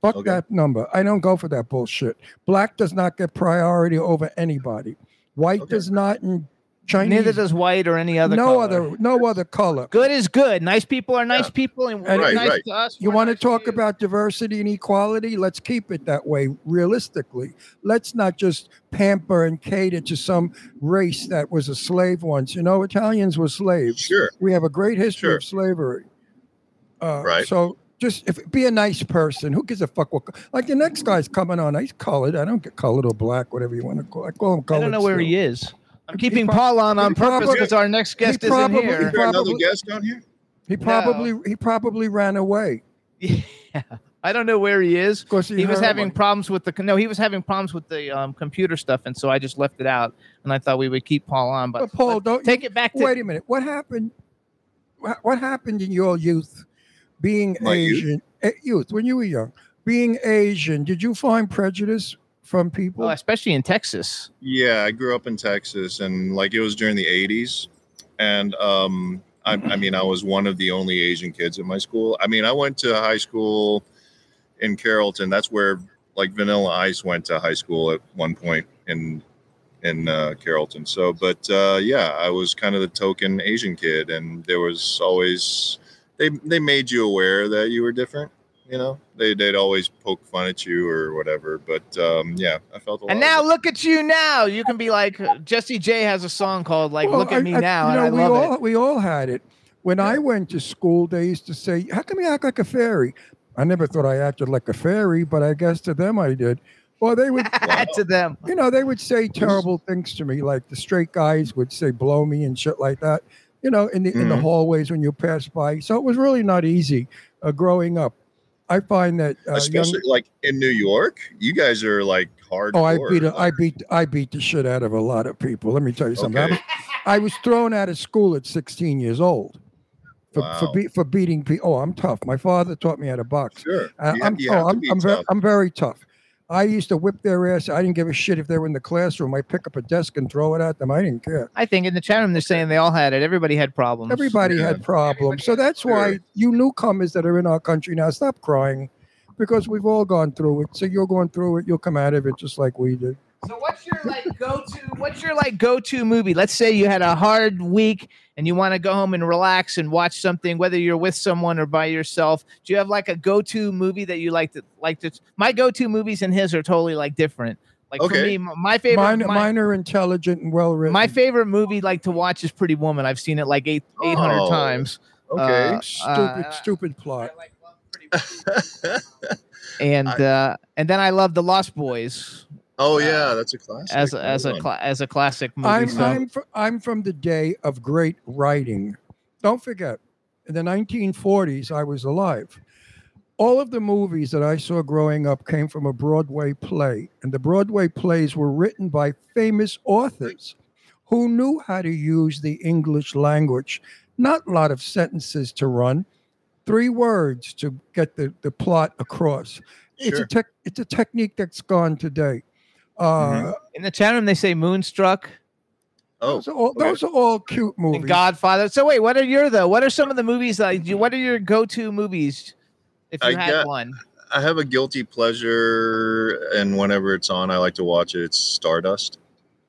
Fuck Okay. that number. I don't go for that bullshit. Black does not get priority over anybody. White Okay. does not, and Chinese. Neither does white or any other. no color. other, no other color. Good is good. Nice people are nice Yeah. people, and And- Right, nice right. to us. You we're want to talk you. about diversity and equality? Let's keep it that way, realistically. Let's not just pamper and cater to some race that was a slave once. You know, Italians were slaves. Sure. We have a great history Sure. of slavery. Uh, Right. So just if be a nice person. Who gives a fuck? What, like the next guy's coming on. He's colored. I don't get colored or black, whatever you want to call. I call him colored. I don't know where he is. I'm keeping prob- Paul on on purpose because our next guest is probably- in Is here. there another Probably- guest down here? He probably he probably ran away. *laughs* Yeah. I don't know where he is. Of course, He was heard- having problems with the no. He was having problems with the um, computer stuff, and so I just left it out. And I thought we would keep Paul on, but But Paul, don't take it back to Wait a minute. What happened? What, what happened in your youth, being My youth? Asian? eh, Youth when you were young, being Asian. Did you find prejudice from people? well, especially in Texas. Yeah, I grew up in Texas, and like it was during the '80s, and um, I, I mean, I was one of the only Asian kids in my school. I mean, I went to high school in Carrollton. That's where like Vanilla Ice went to high school at one point in in uh, Carrollton. So, but uh, yeah, I was kind of the token Asian kid, and there was always they they made you aware that you were different. You know, they they'd always poke fun at you or whatever. But um, yeah, I felt a lot. And now look at you now. You can be like Jessie J has a song called like Well, "Look at I- Me I- Now," you and know, I we love all it. we all had it. When I went to school, they used to say, "How come you act like a fairy?" I never thought I acted like a fairy, but I guess to them I did. Or they would, *laughs* to them. you know, they would say terrible things to me, like the straight guys would say "blow me" and shit like that. You know, in the in the Mhm. hallways when you pass by. So it was really not easy uh, growing up. I find that uh, young, especially like in New York, you guys are like hard. Oh, I beat a, I beat I beat the shit out of a lot of people. Let me tell you something. I, Okay. was, I was thrown out of school at 16 years old for for, be, for beating people. Oh, I'm tough. My father taught me how to box. Sure. Uh, You- I'm oh, I'm I'm very. I'm very tough. I used to whip their ass. I didn't give a shit if they were in the classroom. I pick up a desk and throw it at them. I didn't care. I think in the chat room they're saying they all had it. Everybody had problems. Everybody Yeah. had problems. So that's why you newcomers that are in our country now, stop crying, because we've all gone through it. So you're going through it. You'll come out of it just like we did. So what's your like go to? What's your like go to movie? Let's say you had a hard week and you want to go home and relax and watch something, whether you're with someone or by yourself. Do you have like a go to movie that you like to like to? My go to movies and his are totally like different. Like for me, my favorite, Mine, my, mine are intelligent and well written. my favorite movie like to watch is Pretty Woman. I've seen it like eight eight hundred Oh, times. Okay. Uh, stupid, uh, stupid plot. I like love Pretty Woman. *laughs* and I- uh, and then I love The Lost Boys oh uh, yeah, that's a classic. as a, as a Hold on. cla- as a classic movie. I'm so. I'm fr- I'm from the day of great writing. Don't forget, in the 1940s, I was alive. All of the movies that I saw growing up came from a Broadway play, and the Broadway plays were written by famous authors who knew how to use the English language. Not a lot of sentences to run, three words to get the, the plot across. It's a Sure. tech, it's a technique that's gone today. Uh, Mhm. In the chat room, they say Moonstruck Oh, those, are all, okay. those are all cute movies. and Godfather. So wait, what are your though? What are some of the movies that you? What are your go-to movies? If you I had got- one, I have a guilty pleasure, and whenever it's on, I like to watch it. It's Stardust.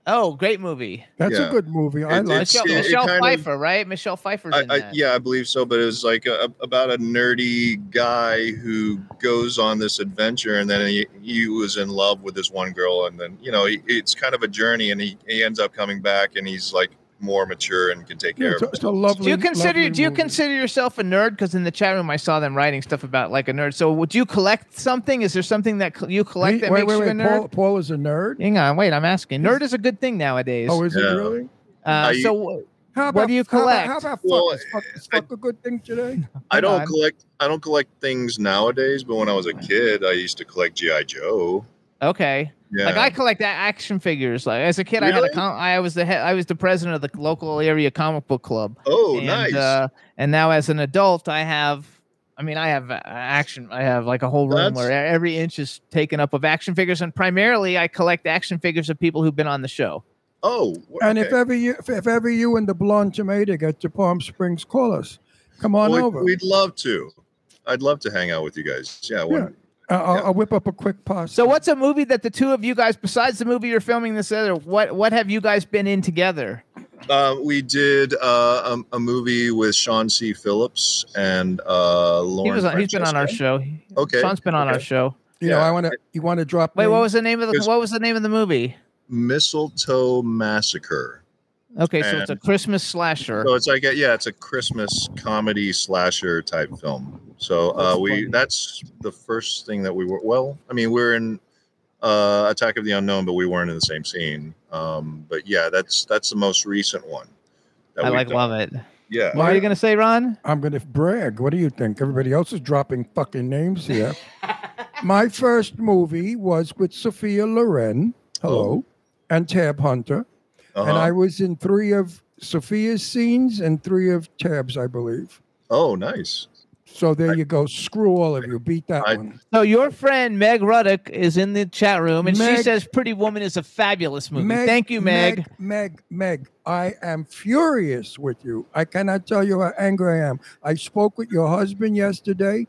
Oh, great movie. That's a good movie. I It- like. Michelle, it- it Michelle of- Pfeiffer, right? Michelle Pfeiffer's I, in I, that. yeah, I believe so. But it was like a, about a nerdy guy who goes on this adventure, and then he, he was in love with this one girl, and then you know he, it's kind of a journey, and he, he ends up coming back, and he's like more mature and can take Yeah, care it's, a, of it's it. a lovely. do you consider do you movie. consider yourself a nerd? Because in the chat room, I saw them writing stuff about like a nerd. So would you collect something? Is there something that cl- you collect Wait, that wait, makes wait, you a nerd? Paul, Paul is a nerd. Hang on, wait. I'm asking. Nerd is a good thing nowadays. Oh, is it really? uh, you- so How What do you how about- collect? How about, fuck? Well, is fuck, is fuck a good thing today? *laughs* I don't on. collect. I don't collect things nowadays, but when I was a kid, I used to collect GI Joe. okay. Yeah, Like I collect action figures. Like as a kid, I had a Really? com- I was the head, I was the president of the local area comic book club. oh, and, nice. Uh, and now as an adult, I have I mean, I have uh, action. I have like a whole room That's- where every inch is taken up of action figures, and primarily I collect action figures of people who've been on the show. Oh, w- And if ever you, if, if ever you and the blonde tomato get to Palm Springs, call us. Come on We'd- over. We'd love to. I'd love to hang out with you guys. Yeah. when- Uh, I'll, Yeah. I'll whip up a quick pause. So, what's a movie that the two of you guys, besides the movie you're filming this other, what what have you guys been in together? Uh, we did uh, a, a movie with Sean C. Phillips and uh, Lauren. He was on, he's been on our show. Okay, Sean's been on our show. You know, Yeah. I want to. You want to drop? Wait, what was the name of the what was the name of the movie? Mistletoe Massacre. Okay, so it's a Christmas slasher. So it's like a, yeah, it's a Christmas comedy slasher type film. So uh, we funny. that's the first thing that we were. Well, I mean, we're in uh, Attack of the Unknown, but we weren't in the same scene. Um, but yeah, that's that's the most recent one. that I like done. love it. Yeah. What are you gonna say, Ron? I'm going to brag. What do you think? Everybody else is dropping fucking names here. *laughs* My first movie was with Sophia Loren. Hello. And Tab Hunter. Uh-huh. And I was in three of Sophia's scenes and three of Tab's, I believe. oh, nice. So there you go. Screw all of you. Beat that I- one. So your friend Meg Ruddock is in the chat room, and she says Pretty Woman is a fabulous movie. Thank you, Meg. Meg. Meg, Meg, I am furious with you. I cannot tell you how angry I am. I spoke with your husband yesterday,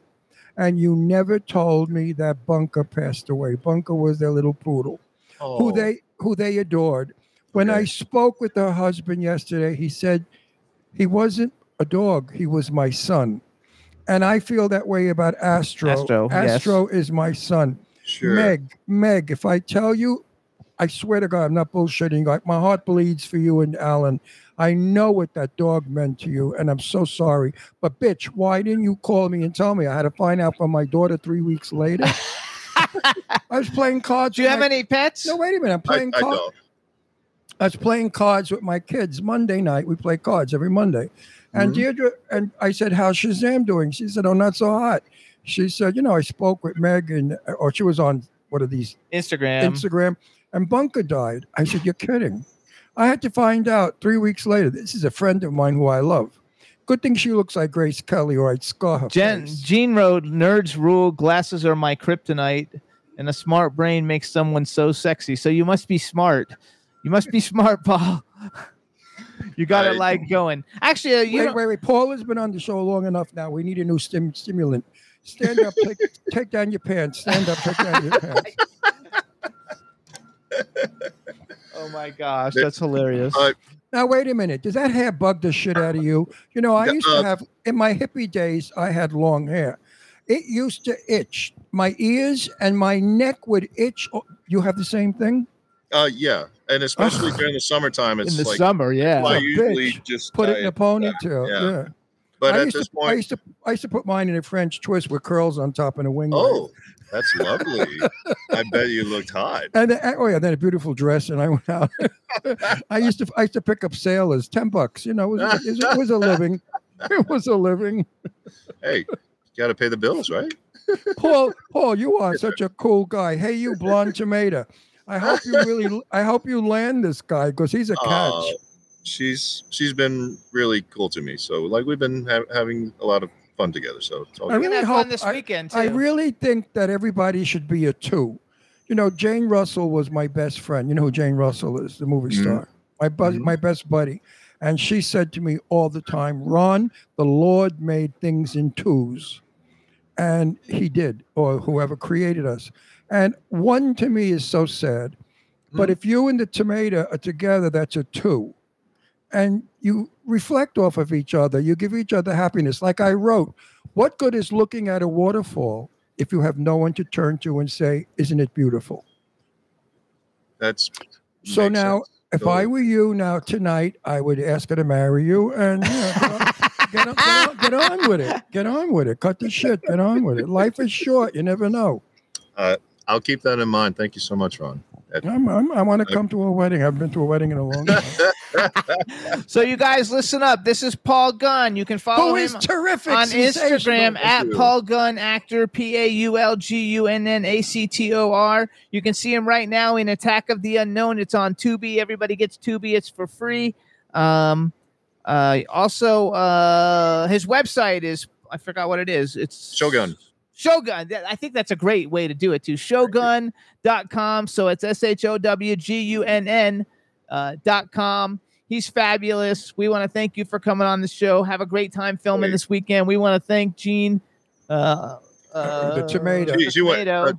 and you never told me that Bunker passed away. Bunker was their little poodle, who Oh, they who they adored. When I spoke with her husband yesterday, he said he wasn't a dog; he was my son. And I feel that way about Astro. Astro, yes. Is my son. sure. Meg, Meg, if I tell you, I swear to God, I'm not bullshitting. Like my heart bleeds for you and Alan. I know what that dog meant to you, and I'm so sorry. But bitch, why didn't you call me and tell me? I had to find out from my daughter three weeks later. *laughs* I was playing cards. Do you have my- any pets? No, wait a minute. I'm I, playing I cards. don't. I was playing cards with my kids Monday night. We play cards every Monday. And Mhm. Deirdre, and I said, How's Shazam doing? She said, Oh, not so hot. She said, You know, I spoke with Meg, and, or she was on what are these Instagram. Instagram, and Bunker died. I said, You're kidding. I had to find out three weeks later. This is a friend of mine who I love. Good thing she looks like Grace Kelly, or I'd scar her. Jen, face. Gene wrote, "Nerds rule. Glasses are my kryptonite, and a smart brain makes someone so sexy. So you must be smart. You must be smart, Paul. *laughs* you got it like going. Actually, uh, you wait, know, wait, wait. Paul has been on the show long enough now. We need a new stim- stimulant. Stand up, take, *laughs* take down your pants. Stand up, take down your pants. *laughs* oh my gosh, that's hilarious. Uh, Now, wait a minute. Does that hair bug the shit out of you? You know, I Yeah, used to uh, have, in my hippie days, I had long hair. It used to itch. My ears and my neck would itch. Oh, You have the same thing? Uh, yeah, and especially during the summertime, it's In the like summer, yeah. I usually bitch. just Put it in a ponytail. yeah. Yeah. But I at this to, I used to, I used to put mine in a French twist with curls on top and a wing. oh, that's lovely. I bet you looked hot. *laughs* And then, oh yeah, then a beautiful dress, and I went out. *laughs* I used to, I used to pick up sailors, ten bucks. You know, it was, it was, a living. *laughs* It was a living. Hey, you got to pay the bills, right? Paul, Paul, you are such a cool guy. Hey, you blonde tomato. I hope you really, I hope you land this guy because he's a catch. Uh, she's she's been really cool to me. So like we've been ha- having a lot of fun together. So it's all I good. We're really gonna fun hope- this I- weekend too. I really think that everybody should be a two. You know, Jane Russell was my best friend. You know who Jane Russell is, the movie Mhm. star. My buzz, Mhm. my best buddy. And she said to me all the time, Ron, the Lord made things in twos. And he did, or whoever created us. And one to me is so sad. But hmm. if you and the tomato are together, that's a two. And you reflect off of each other. You give each other happiness. Like I wrote, what good is looking at a waterfall if you have no one to turn to and say, Isn't it beautiful? That's So now, sense. if Totally. I were you now tonight, I would ask her to marry you and you know, get, on, get, on, get on with it. Get on with it. Cut the shit. Get on with it. Life is short. You never know. Uh, I'll keep that in mind. Thank you so much, Ron. I'm, I'm, I want to come to a wedding. I've been to a wedding in a long time. *laughs* so you guys listen up. This is Paul Gunn. You can follow Who him is terrific on. Instagram at you. Paul Gunn Actor, P A U L G U N N A C T O R. You can see him right now in Attack of the Unknown. It's on Tubi. Everybody gets Tubi. It's for free. Um, uh, also, uh, his website is I forgot what it is. It's ShowGunn. ShowGunn. I think that's a great way to do it too. ShowGunn.com. So it's S H O W G U N N uh, dot com. He's fabulous. We want to thank you for coming on the show. Have a great time filming Great. this weekend. We want to thank Gene. Uh, uh, The tomato. Geez, you went- tomato. uh,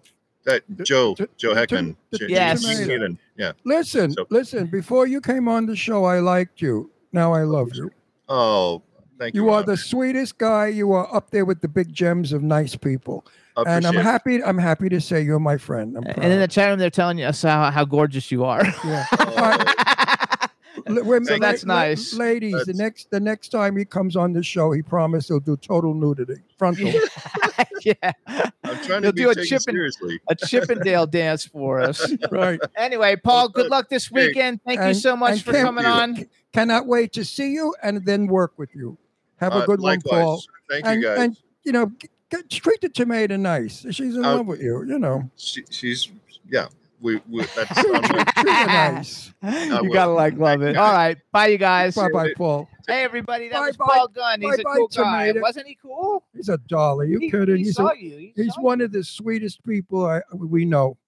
That Joe, t- Joe t- Heckman. t- J- Yes. J- Heathen. Yeah. Listen, So- listen. Before you came on the show, I liked you. Now I love you. Oh, thank you. You are the sweetest guy. You are up there with the big gems of nice people. And I'm happy. I'm happy to say you're my friend. I'm proud. and in the chat room, they're telling us how, how gorgeous you are. yeah. *laughs* So that's la- nice. ladies. The next the next time he comes on the show, he promised he'll do total nudity, frontal. *laughs* yeah, I'm trying He'll to be do a taken Chippin- seriously. a Chippendale *laughs* dance for us. right. Anyway, Paul, good good. luck this weekend. Thank you so much for coming you. on. Cannot wait to see you and then work with you. Have a Uh, good likewise. one, Paul. Thank and, you guys. and you know, g- g- treat the tomato nice. She's in Uh, love with you. You know, she, she's yeah. We, we that's on my- treat her *laughs* nice. you will. gotta like love it. All right, bye, you guys. Bye, bye, Paul. Hey, everybody, that Bye, was bye. Paul Gunn. He's a cool bye, guy. tomato. Wasn't he cool? He's a doll. Are you he, kidding? He he's saw a, you. He he's saw one of the sweetest people I we know.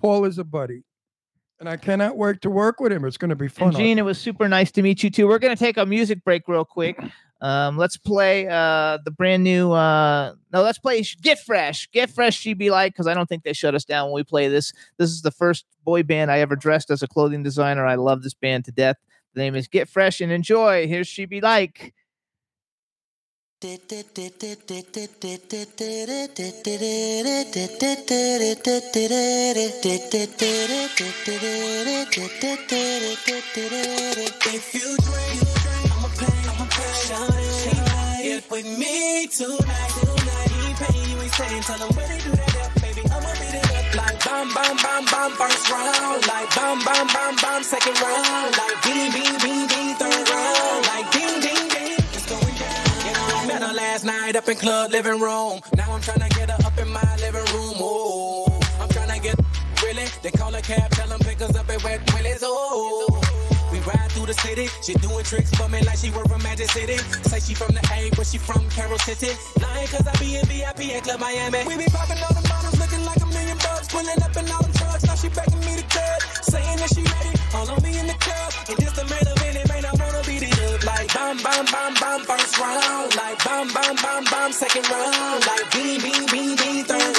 Paul is a buddy, and I cannot wait to work with him. It's going to be fun. And Gene, it was super nice to meet you too. We're gonna take a music break real quick. Um, let's play uh the brand new uh no, let's play Get Fresh. Get Fresh She Be Like, because I don't think they shut us down when we play this. This is the first boy band I ever dressed as a clothing designer. I love this band to death. The name is Get Fresh and Enjoy. Here's She Be Like. If you with me tonight, tonight. He ain't paying, you ain't saying, tell him where they do that at, baby. I'ma beat it up like bam, bam, bam, bam, first round. Like bam, bam, bam, bam, second round. Like ding, ding, ding, ding, third round. Like ding, ding, ding, it's going down. You know, I met her last night up in club living room. Now I'm trying to get her up in my living room. Oh, I'm trying to get really. They call a cab, tell them pick us up at Wet Willie's. Oh. Ride through the city. She doing tricks for me like she work from Magic City. Say she from the A, but she from Carol City. Lying cause I be in VIP at Club Miami. We be popping all the bottles looking like a million bucks. Pulling up in all them trucks. Now she begging me to cut. Saying that she ready. All on me in the club. And just the man of it, man. I wanna beat it up. Like bam, bam, bam, bam, first round. Like bam, bam, bam, bam, second round. Like bing, bing, bing, bing, third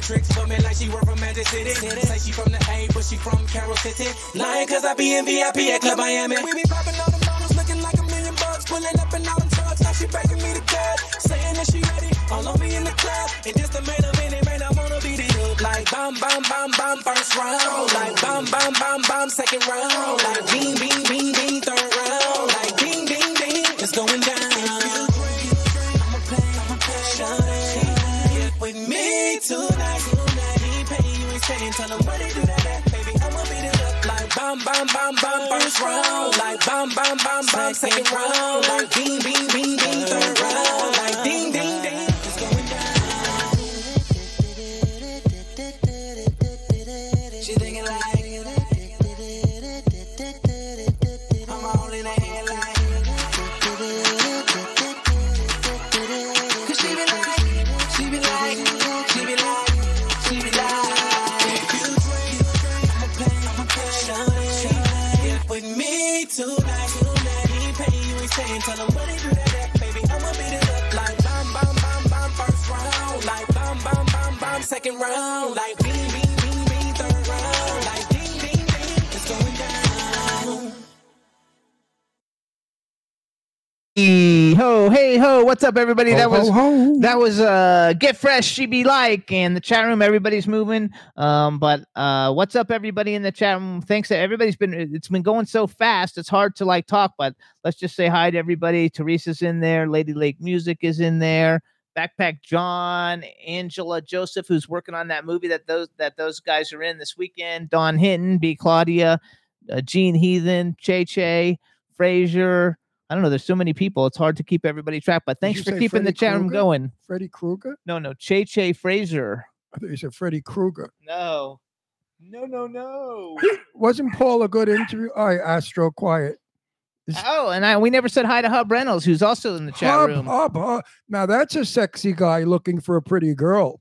doing tricks for me like she work from Magic City. Say she from the A, but she from Carol City. Lying cause I be in VIP at Club Miami. We be popping all the bottles looking like a million bucks. Pulling up in all them trucks. Now she begging me to cut. Saying that she ready. All on me in the club. And just the main event. It man, I wanna beat it up. Like bomb, bomb, bomb, bomb, first round. Like bomb, bomb, bomb, bomb, second round. Like bam, bam, bam, first round. Like bam, bam, bam, bam, second round. Like bing, bing, What's up, everybody? Ho, that was ho, ho. that was uh get fresh she be like in the chat room everybody's moving um but uh what's up everybody in the chat room thanks to everybody's been it's been going so fast it's hard to like talk but let's just say hi to everybody teresa's in there lady lake music is in there backpack john angela joseph who's working on that movie that those that those guys are in this weekend don hinton b claudia uh, gene heathen che che frazier I don't know. There's so many people. It's hard to keep everybody track. But thanks for keeping the Freddy chat room Krueger? going. Freddy Krueger? No, no, Che Che Fraser. I thought you said Freddy Krueger. No, no, no, no. *gasps* Wasn't Paul a good interview? All right, Astro, quiet. oh, and I we never said hi to Hub Reynolds, who's also in the chat Hub, room. Hub, Hub. Now that's a sexy guy looking for a pretty girl.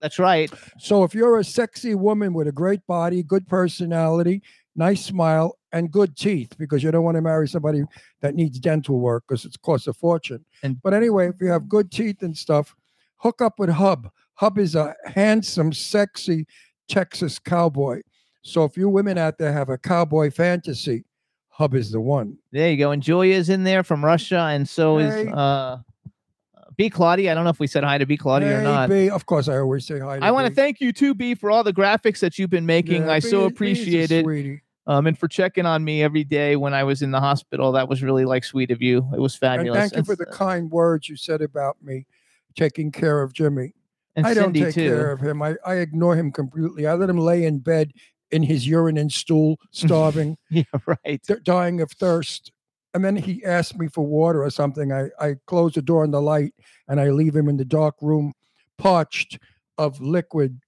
That's right. So if you're a sexy woman with a great body, good personality, nice smile, and good teeth, because you don't want to marry somebody that needs dental work because it costs a fortune. And- but anyway, if you have good teeth and stuff, hook up with Hub. Hub is a handsome, sexy Texas cowboy. So if you women out there have a cowboy fantasy, Hub is the one. There you go. And Julia's in there from Russia, and so is uh B Claudia. I don't know if we said hi to B Claudia or not. B, of course, I always say hi. To I want to thank you too, B, for all the graphics that you've been making. Yeah, I B- so appreciate it. sweetie. Um, and for checking on me every day when I was in the hospital. That was really like sweet of you. It was fabulous. And thank you for the kind words you said about me taking care of Jimmy. and I don't Cindy take too. care of him. I, I ignore him completely. I let him lay in bed in his urine and stool, *laughs* starving, Yeah, right. th- dying of thirst. And then he asked me for water or something. I, I close the door on the light and I leave him in the dark room, parched of liquid.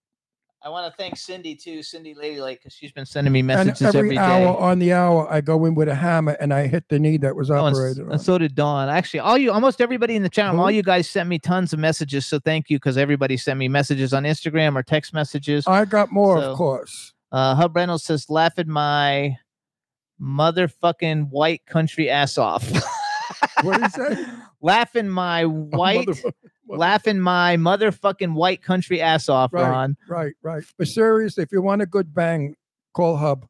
I want to thank Cindy too, Cindy Ladylake, because she's been sending me messages And every, hour on the hour, I go in with a hammer and I hit the knee that was Oh, and, operated and on. so did Dawn. Actually, all you, almost everybody in the chat room, all you guys sent me tons of messages. So thank you, because everybody sent me messages on Instagram or text messages. I got more, So- of course. Uh, Hub Reynolds says, "Laughing my motherfucking white country ass off." *laughs* What is *laughs* that? laughing my white, *laughs* motherfucker. laughing my motherfucking white country ass off, Right. Ron. Right, right. But seriously, if you want a good bang, call Hub.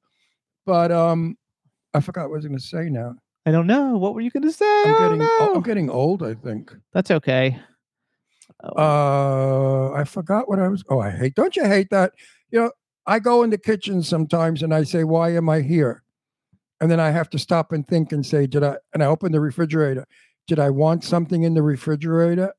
But um, I forgot what I was going to say now. I don't know. What were you going to say? I'm getting, o- know. I'm getting old. I think. That's okay. Uh, I forgot what I was. Oh, I hate. Don't you hate that? You know, I go in the kitchen sometimes and I say, "Why am I here?" And then I have to stop and think and say, "Did I?" And I open the refrigerator. Did I want something in the refrigerator?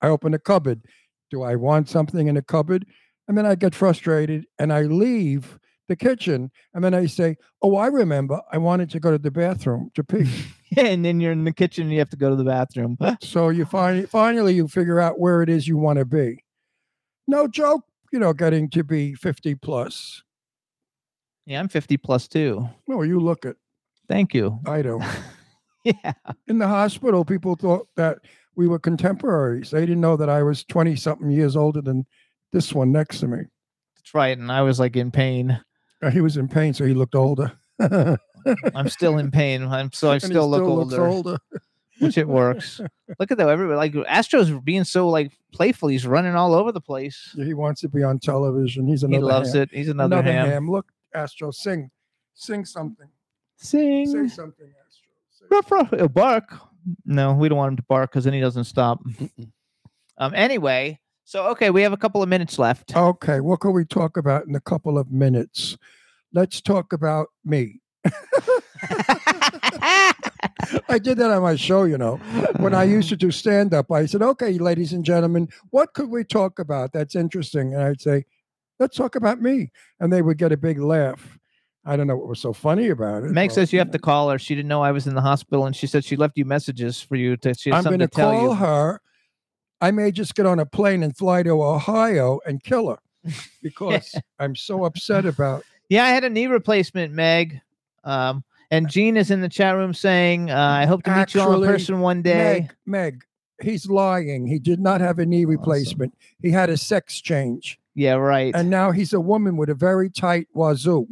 I open the cupboard. Do I want something in the cupboard? And then I get frustrated and I leave the kitchen. And then I say, "Oh, I remember. I wanted to go to the bathroom to pee." *laughs* and then you're in the kitchen and you have to go to the bathroom. *laughs* So you find finally you figure out where it is you want to be. No joke, you know, getting to be 50 plus. Yeah, I'm 50 plus too. No, you look it. Thank you. I don't. *laughs* Yeah. In the hospital, people thought that we were contemporaries. They didn't know that I was 20 something years older than this one next to me. That's right. And I was like in pain. Uh, He was in pain, so he looked older. *laughs* I'm still in pain. I'm so I he still look older, older. which it works. *laughs* Look at that. Everybody like Astro's being so like playful. He's running all over the place. He wants to be on television. He's another. He another loves ham. it. He's another, ham. Look, Astro, sing. Sing something. Sing. Say something, Astro. Say Ruff, ruff. He'll bark. No, we don't want him to bark because then he doesn't stop. Um. Anyway, so okay, we have a couple of minutes left. Okay, what can we talk about in a couple of minutes? Let's talk about me. *laughs* I did that on my show, you know. When I used to do stand up, I said, okay, ladies and gentlemen, what could we talk about that's interesting? And I'd say, let's talk about me. And they would get a big laugh. I don't know what was so funny about it. Meg says you have to call her. She didn't know I was in the hospital, and she said she left you messages for you to. She I'm going to call you. her. I may just get on a plane and fly to Ohio and kill her *laughs* because I'm so upset about Yeah, I had a knee replacement, Meg. Um, and Gene is in the chat room saying, uh, "I hope to meet you all in person one day." Meg, Meg, he's lying. He did not have a knee replacement. He had a sex change. Yeah, right. And now he's a woman with a very tight wazoo.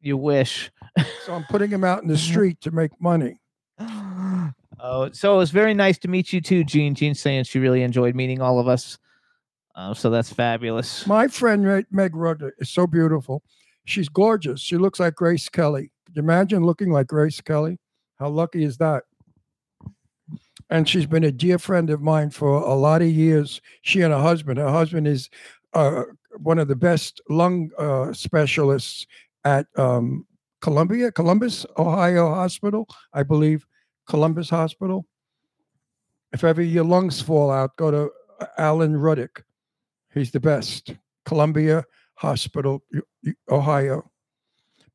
you wish. So I'm putting him out in the *laughs* street to make money. *gasps* oh, so it was very nice to meet you too, Jean. Gene's saying she really enjoyed meeting all of us. Uh, so that's fabulous. My friend Meg- Meg Rudder is so beautiful. She's gorgeous. She looks like Grace Kelly. Could you imagine looking like Grace Kelly? How lucky is that? And she's been a dear friend of mine for a lot of years. She and her husband. Her husband is uh, one of the best lung uh, specialists at um, Columbia, Columbus, Ohio Hospital, I believe, Columbus Hospital. If ever your lungs fall out, go to uh, Alan Ruddick. He's the best. Columbia Hospital, Ohio.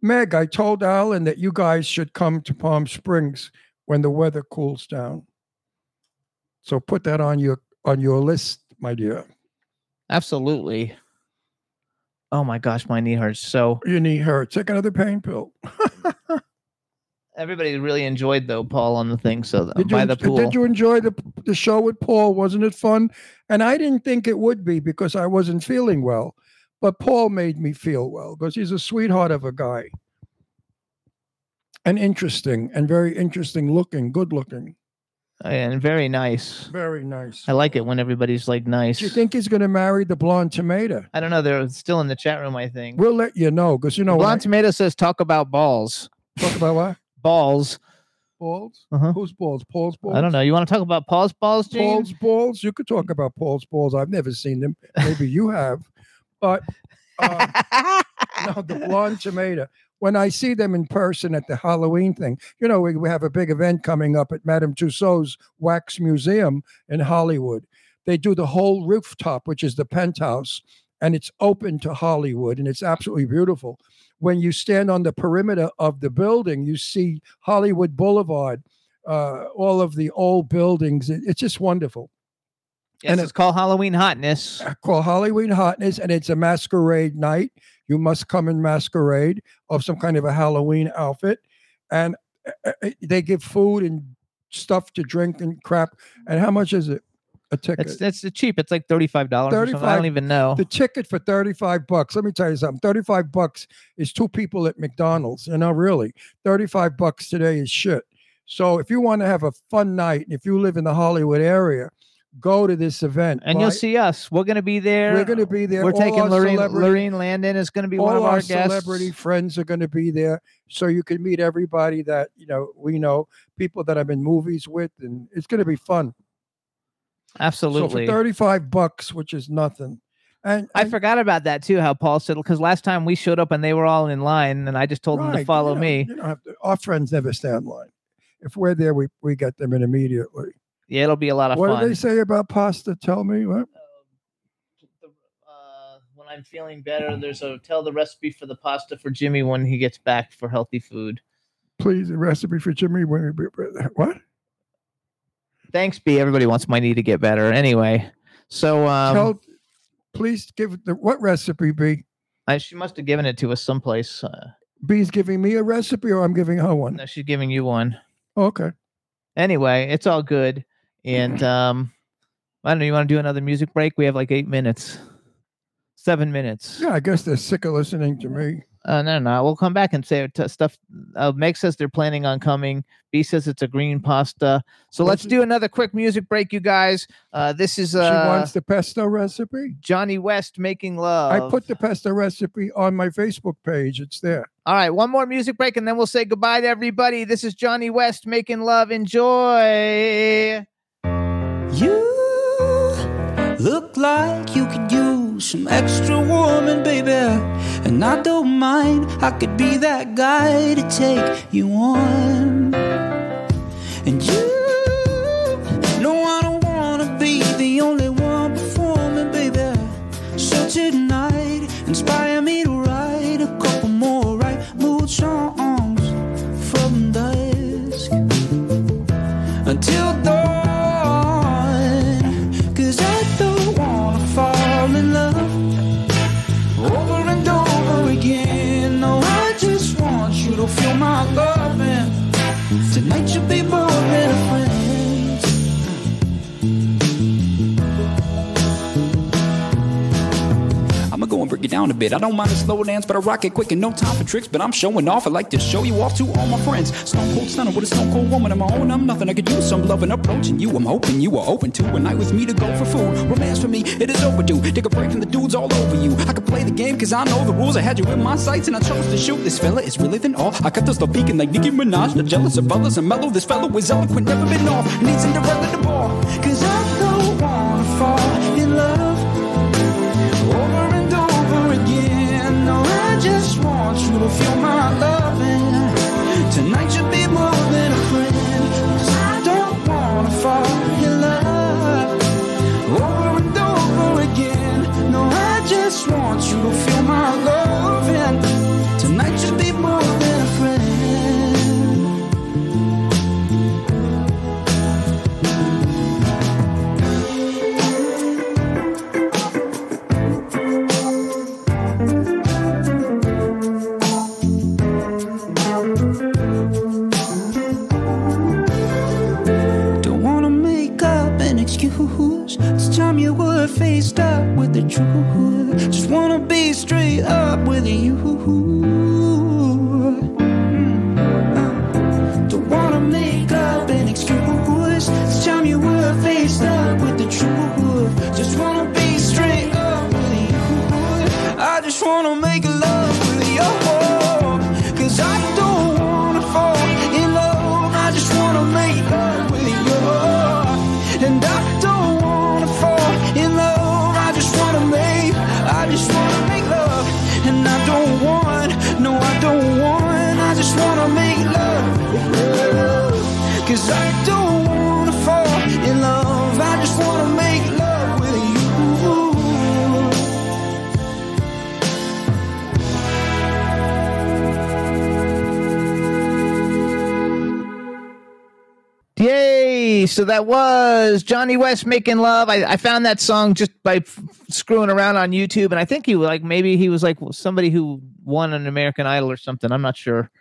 Meg, I told Alan that you guys should come to Palm Springs when the weather cools down. So put that on your on your list, my dear. Absolutely. Oh my gosh, my knee hurts. So Your knee hurts. Take another pain pill. *laughs* everybody really enjoyed though Paul on the thing. So Did you, by the pool. did you enjoy the the show with Paul? Wasn't it fun? And I didn't think it would be because I wasn't feeling well. But Paul made me feel well because he's a sweetheart of a guy. And interesting and very interesting looking, good looking. And very nice. Very nice. I like it when everybody's like nice. Do you think he's going to marry the blonde tomato? I don't know. They're still in the chat room. I think. We'll let you know because you know when I Blonde Tomato says talk about balls. talk about what Balls. balls. Uh-huh. Whose balls? Paul's balls. I don't know. You want to talk about Paul's balls, Gene? Paul's balls. You could talk about Paul's balls. I've never seen them. Maybe you have, but uh, *laughs* no, the blonde tomato. When I see them in person at the Halloween thing, you know, we, we have a big event coming up at Madame Tussauds Wax Museum in Hollywood. They do the whole rooftop, which is the penthouse, and it's open to Hollywood, and it's absolutely beautiful. When you stand on the perimeter of the building, you see Hollywood Boulevard, uh, all of the old buildings. It- it's just wonderful. yes, and it's called Halloween Hotness. called Halloween Hotness, and it's a masquerade night. You must come in masquerade of some kind of a Halloween outfit, and uh, uh, they give food and stuff to drink and crap. And how much is it? A ticket. It's it's cheap. It's like thirty five dollars. Thirty-five. I don't even know. the ticket for 35 bucks. Let me tell you something. 35 bucks is two people at McDonald's. You know, really. 35 bucks today is shit. So if you want to have a fun night, if you live in the Hollywood area, go to this event. and you'll see us. We're gonna be there. We're going to be there. We're All taking Lorraine, celebrity- Lorraine Landon is going to be one of our our guests. celebrity friends are going to be there so you can meet everybody that you know we know people that i'm in movies with and it's going to be fun Absolutely. so for 35 bucks which is nothing and, I forgot about that too. How Paul said because last time we showed up and they were all in line, and I just told them to follow you know, me. you to, our friends never stand in line if we're there we, we get them in immediately Yeah, it'll be a lot of fun. what fun. do they say about pasta tell me what uh, when I'm feeling better, there's a tell the recipe for the pasta for Jimmy when he gets back for healthy food. please a recipe for jimmy when we- what Thanks, B. Everybody wants my knee to get better. Anyway, so um, tell please give the what recipe b I, she must have given it to us someplace. Uh, b's giving me a recipe or i'm giving her one no, she's giving you one. okay Anyway, it's all good. And *clears throat* um, I don't know. You want to do another music break? We have like eight minutes, seven minutes. Yeah, I guess they're sick of listening to me. Uh, no, no, we'll come back and say t- stuff. Uh, Meg says they're planning on coming. B says it's a green pasta. So let's do another quick music break, you guys. Uh, this is she uh, wants the pesto recipe. Johnny West making love. I put the pesto recipe on my Facebook page. It's there. All right, one more music break, and then we'll say goodbye to everybody. This is Johnny West making love. Enjoy. You look like you could use some extra woman, baby. And I don't mind, I could be that guy to take you on. And you know I don't wanna be the only one performing, baby. So tonight, inspire me to write a couple more right mood songs from dusk until dawn. Be more than a friend. Down a bit. I don't mind a slow dance, but I rock it quick and no time for tricks. But I'm showing off. I like to show you off to all my friends. Stone cold stunner with a stone cold woman of my own. I'm nothing. I could use some love and approaching you. I'm hoping you are open to a night with me to go for food. Romance for me, it is overdue. Take a break from the dudes all over you. I could play the game cause I know the rules. I had you in my sights and I chose to shoot. This fella is really than all. I cut this the peeking like Nicki Minaj. Not jealous of others and mellow. This fellow is eloquent, never been off. Needs Cinderella the ball. Cause I don't wanna fall to feel my loving. Tonight should be more than a I don't wanna fall in love over and over again. No, I just want you to feel my loving. Excuse. This time you were faced up with the truth. Just wanna be straight up with you. Mm. Don't wanna make up an excuse. This time you were faced up with the truth. Just wanna be straight up with you. I just wanna make love And I don't want, no, I don't want. I just wanna make love. Cause I don't So that was Johnny West making love. I, I found that song just by f- screwing around on YouTube, and I think he like maybe he was like somebody who won an American Idol or something. I'm not sure,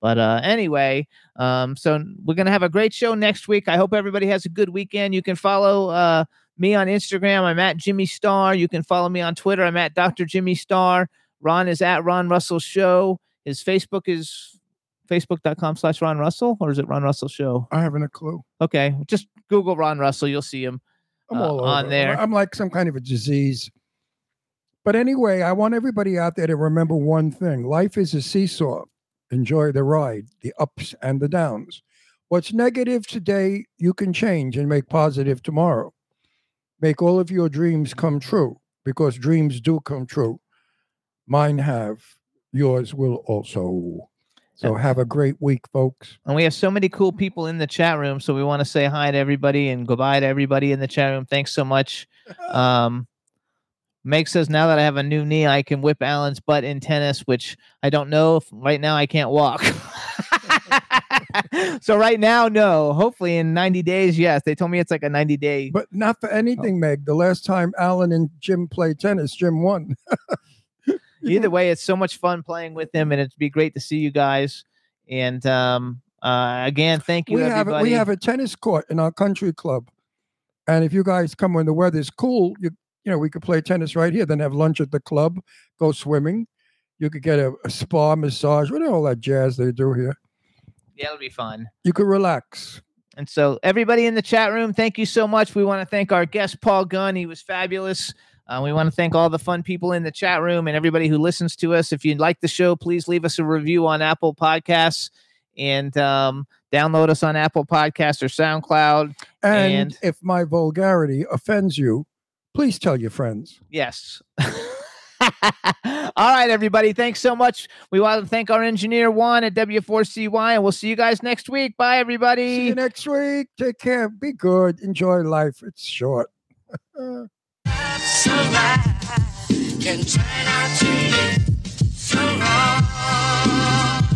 but uh, anyway, um, so we're gonna have a great show next week. I hope everybody has a good weekend. You can follow uh, me on Instagram. I'm at Jimmy Star. You can follow me on Twitter. I'm at Dr. Jimmy Star. Ron is at Ron Russell Show. His Facebook is facebook.com slash Ron Russell, or is it Ron Russell Show? I haven't a clue. Okay, just Google Ron Russell. You'll see him I'm uh, on there. I'm like some kind of a disease. But anyway, I want everybody out there to remember one thing life is a seesaw. Enjoy the ride, the ups and the downs. What's negative today, you can change and make positive tomorrow. Make all of your dreams come true because dreams do come true. Mine have, yours will also. So have a great week, folks. And we have so many cool people in the chat room. So we want to say hi to everybody and goodbye to everybody in the chat room. Thanks so much. *laughs* Um, Meg says, now that I have a new knee, I can whip Alan's butt in tennis, which I don't know if right now I can't walk. *laughs* so right now, no. Hopefully in 90 days, yes. They told me it's like a 90 day. But not for anything, Meg. The last time Alan and Jim played tennis, Jim won. *laughs* Either *laughs* way, it's so much fun playing with him, and it'd be great to see you guys. And um, uh, again, thank you, we have everybody. we have a tennis court in our country club, and if you guys come when the weather's cool, you you know we could play tennis right here. Then have lunch at the club, go swimming. You could get a, a spa massage, whatever all that jazz they do here. yeah, it'll be fun. You could relax. And so, everybody in the chat room, thank you so much. We want to thank our guest, Paul Gunn. He was fabulous. Uh, we want to thank all the fun people in the chat room and everybody who listens to us. If you like the show, please leave us a review on Apple Podcasts and um, download us on Apple Podcasts or SoundCloud. And, And- if my vulgarity offends you, please tell your friends. Yes. *laughs* all right, everybody. Thanks so much. We want to thank our engineer, Juan at W4CY, and we'll see you guys next week. Bye, everybody. See you next week. Take care. Be good. Enjoy life. It's short. *laughs* can turn out to be so wrong.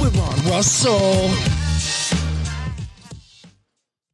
with Ron Russell.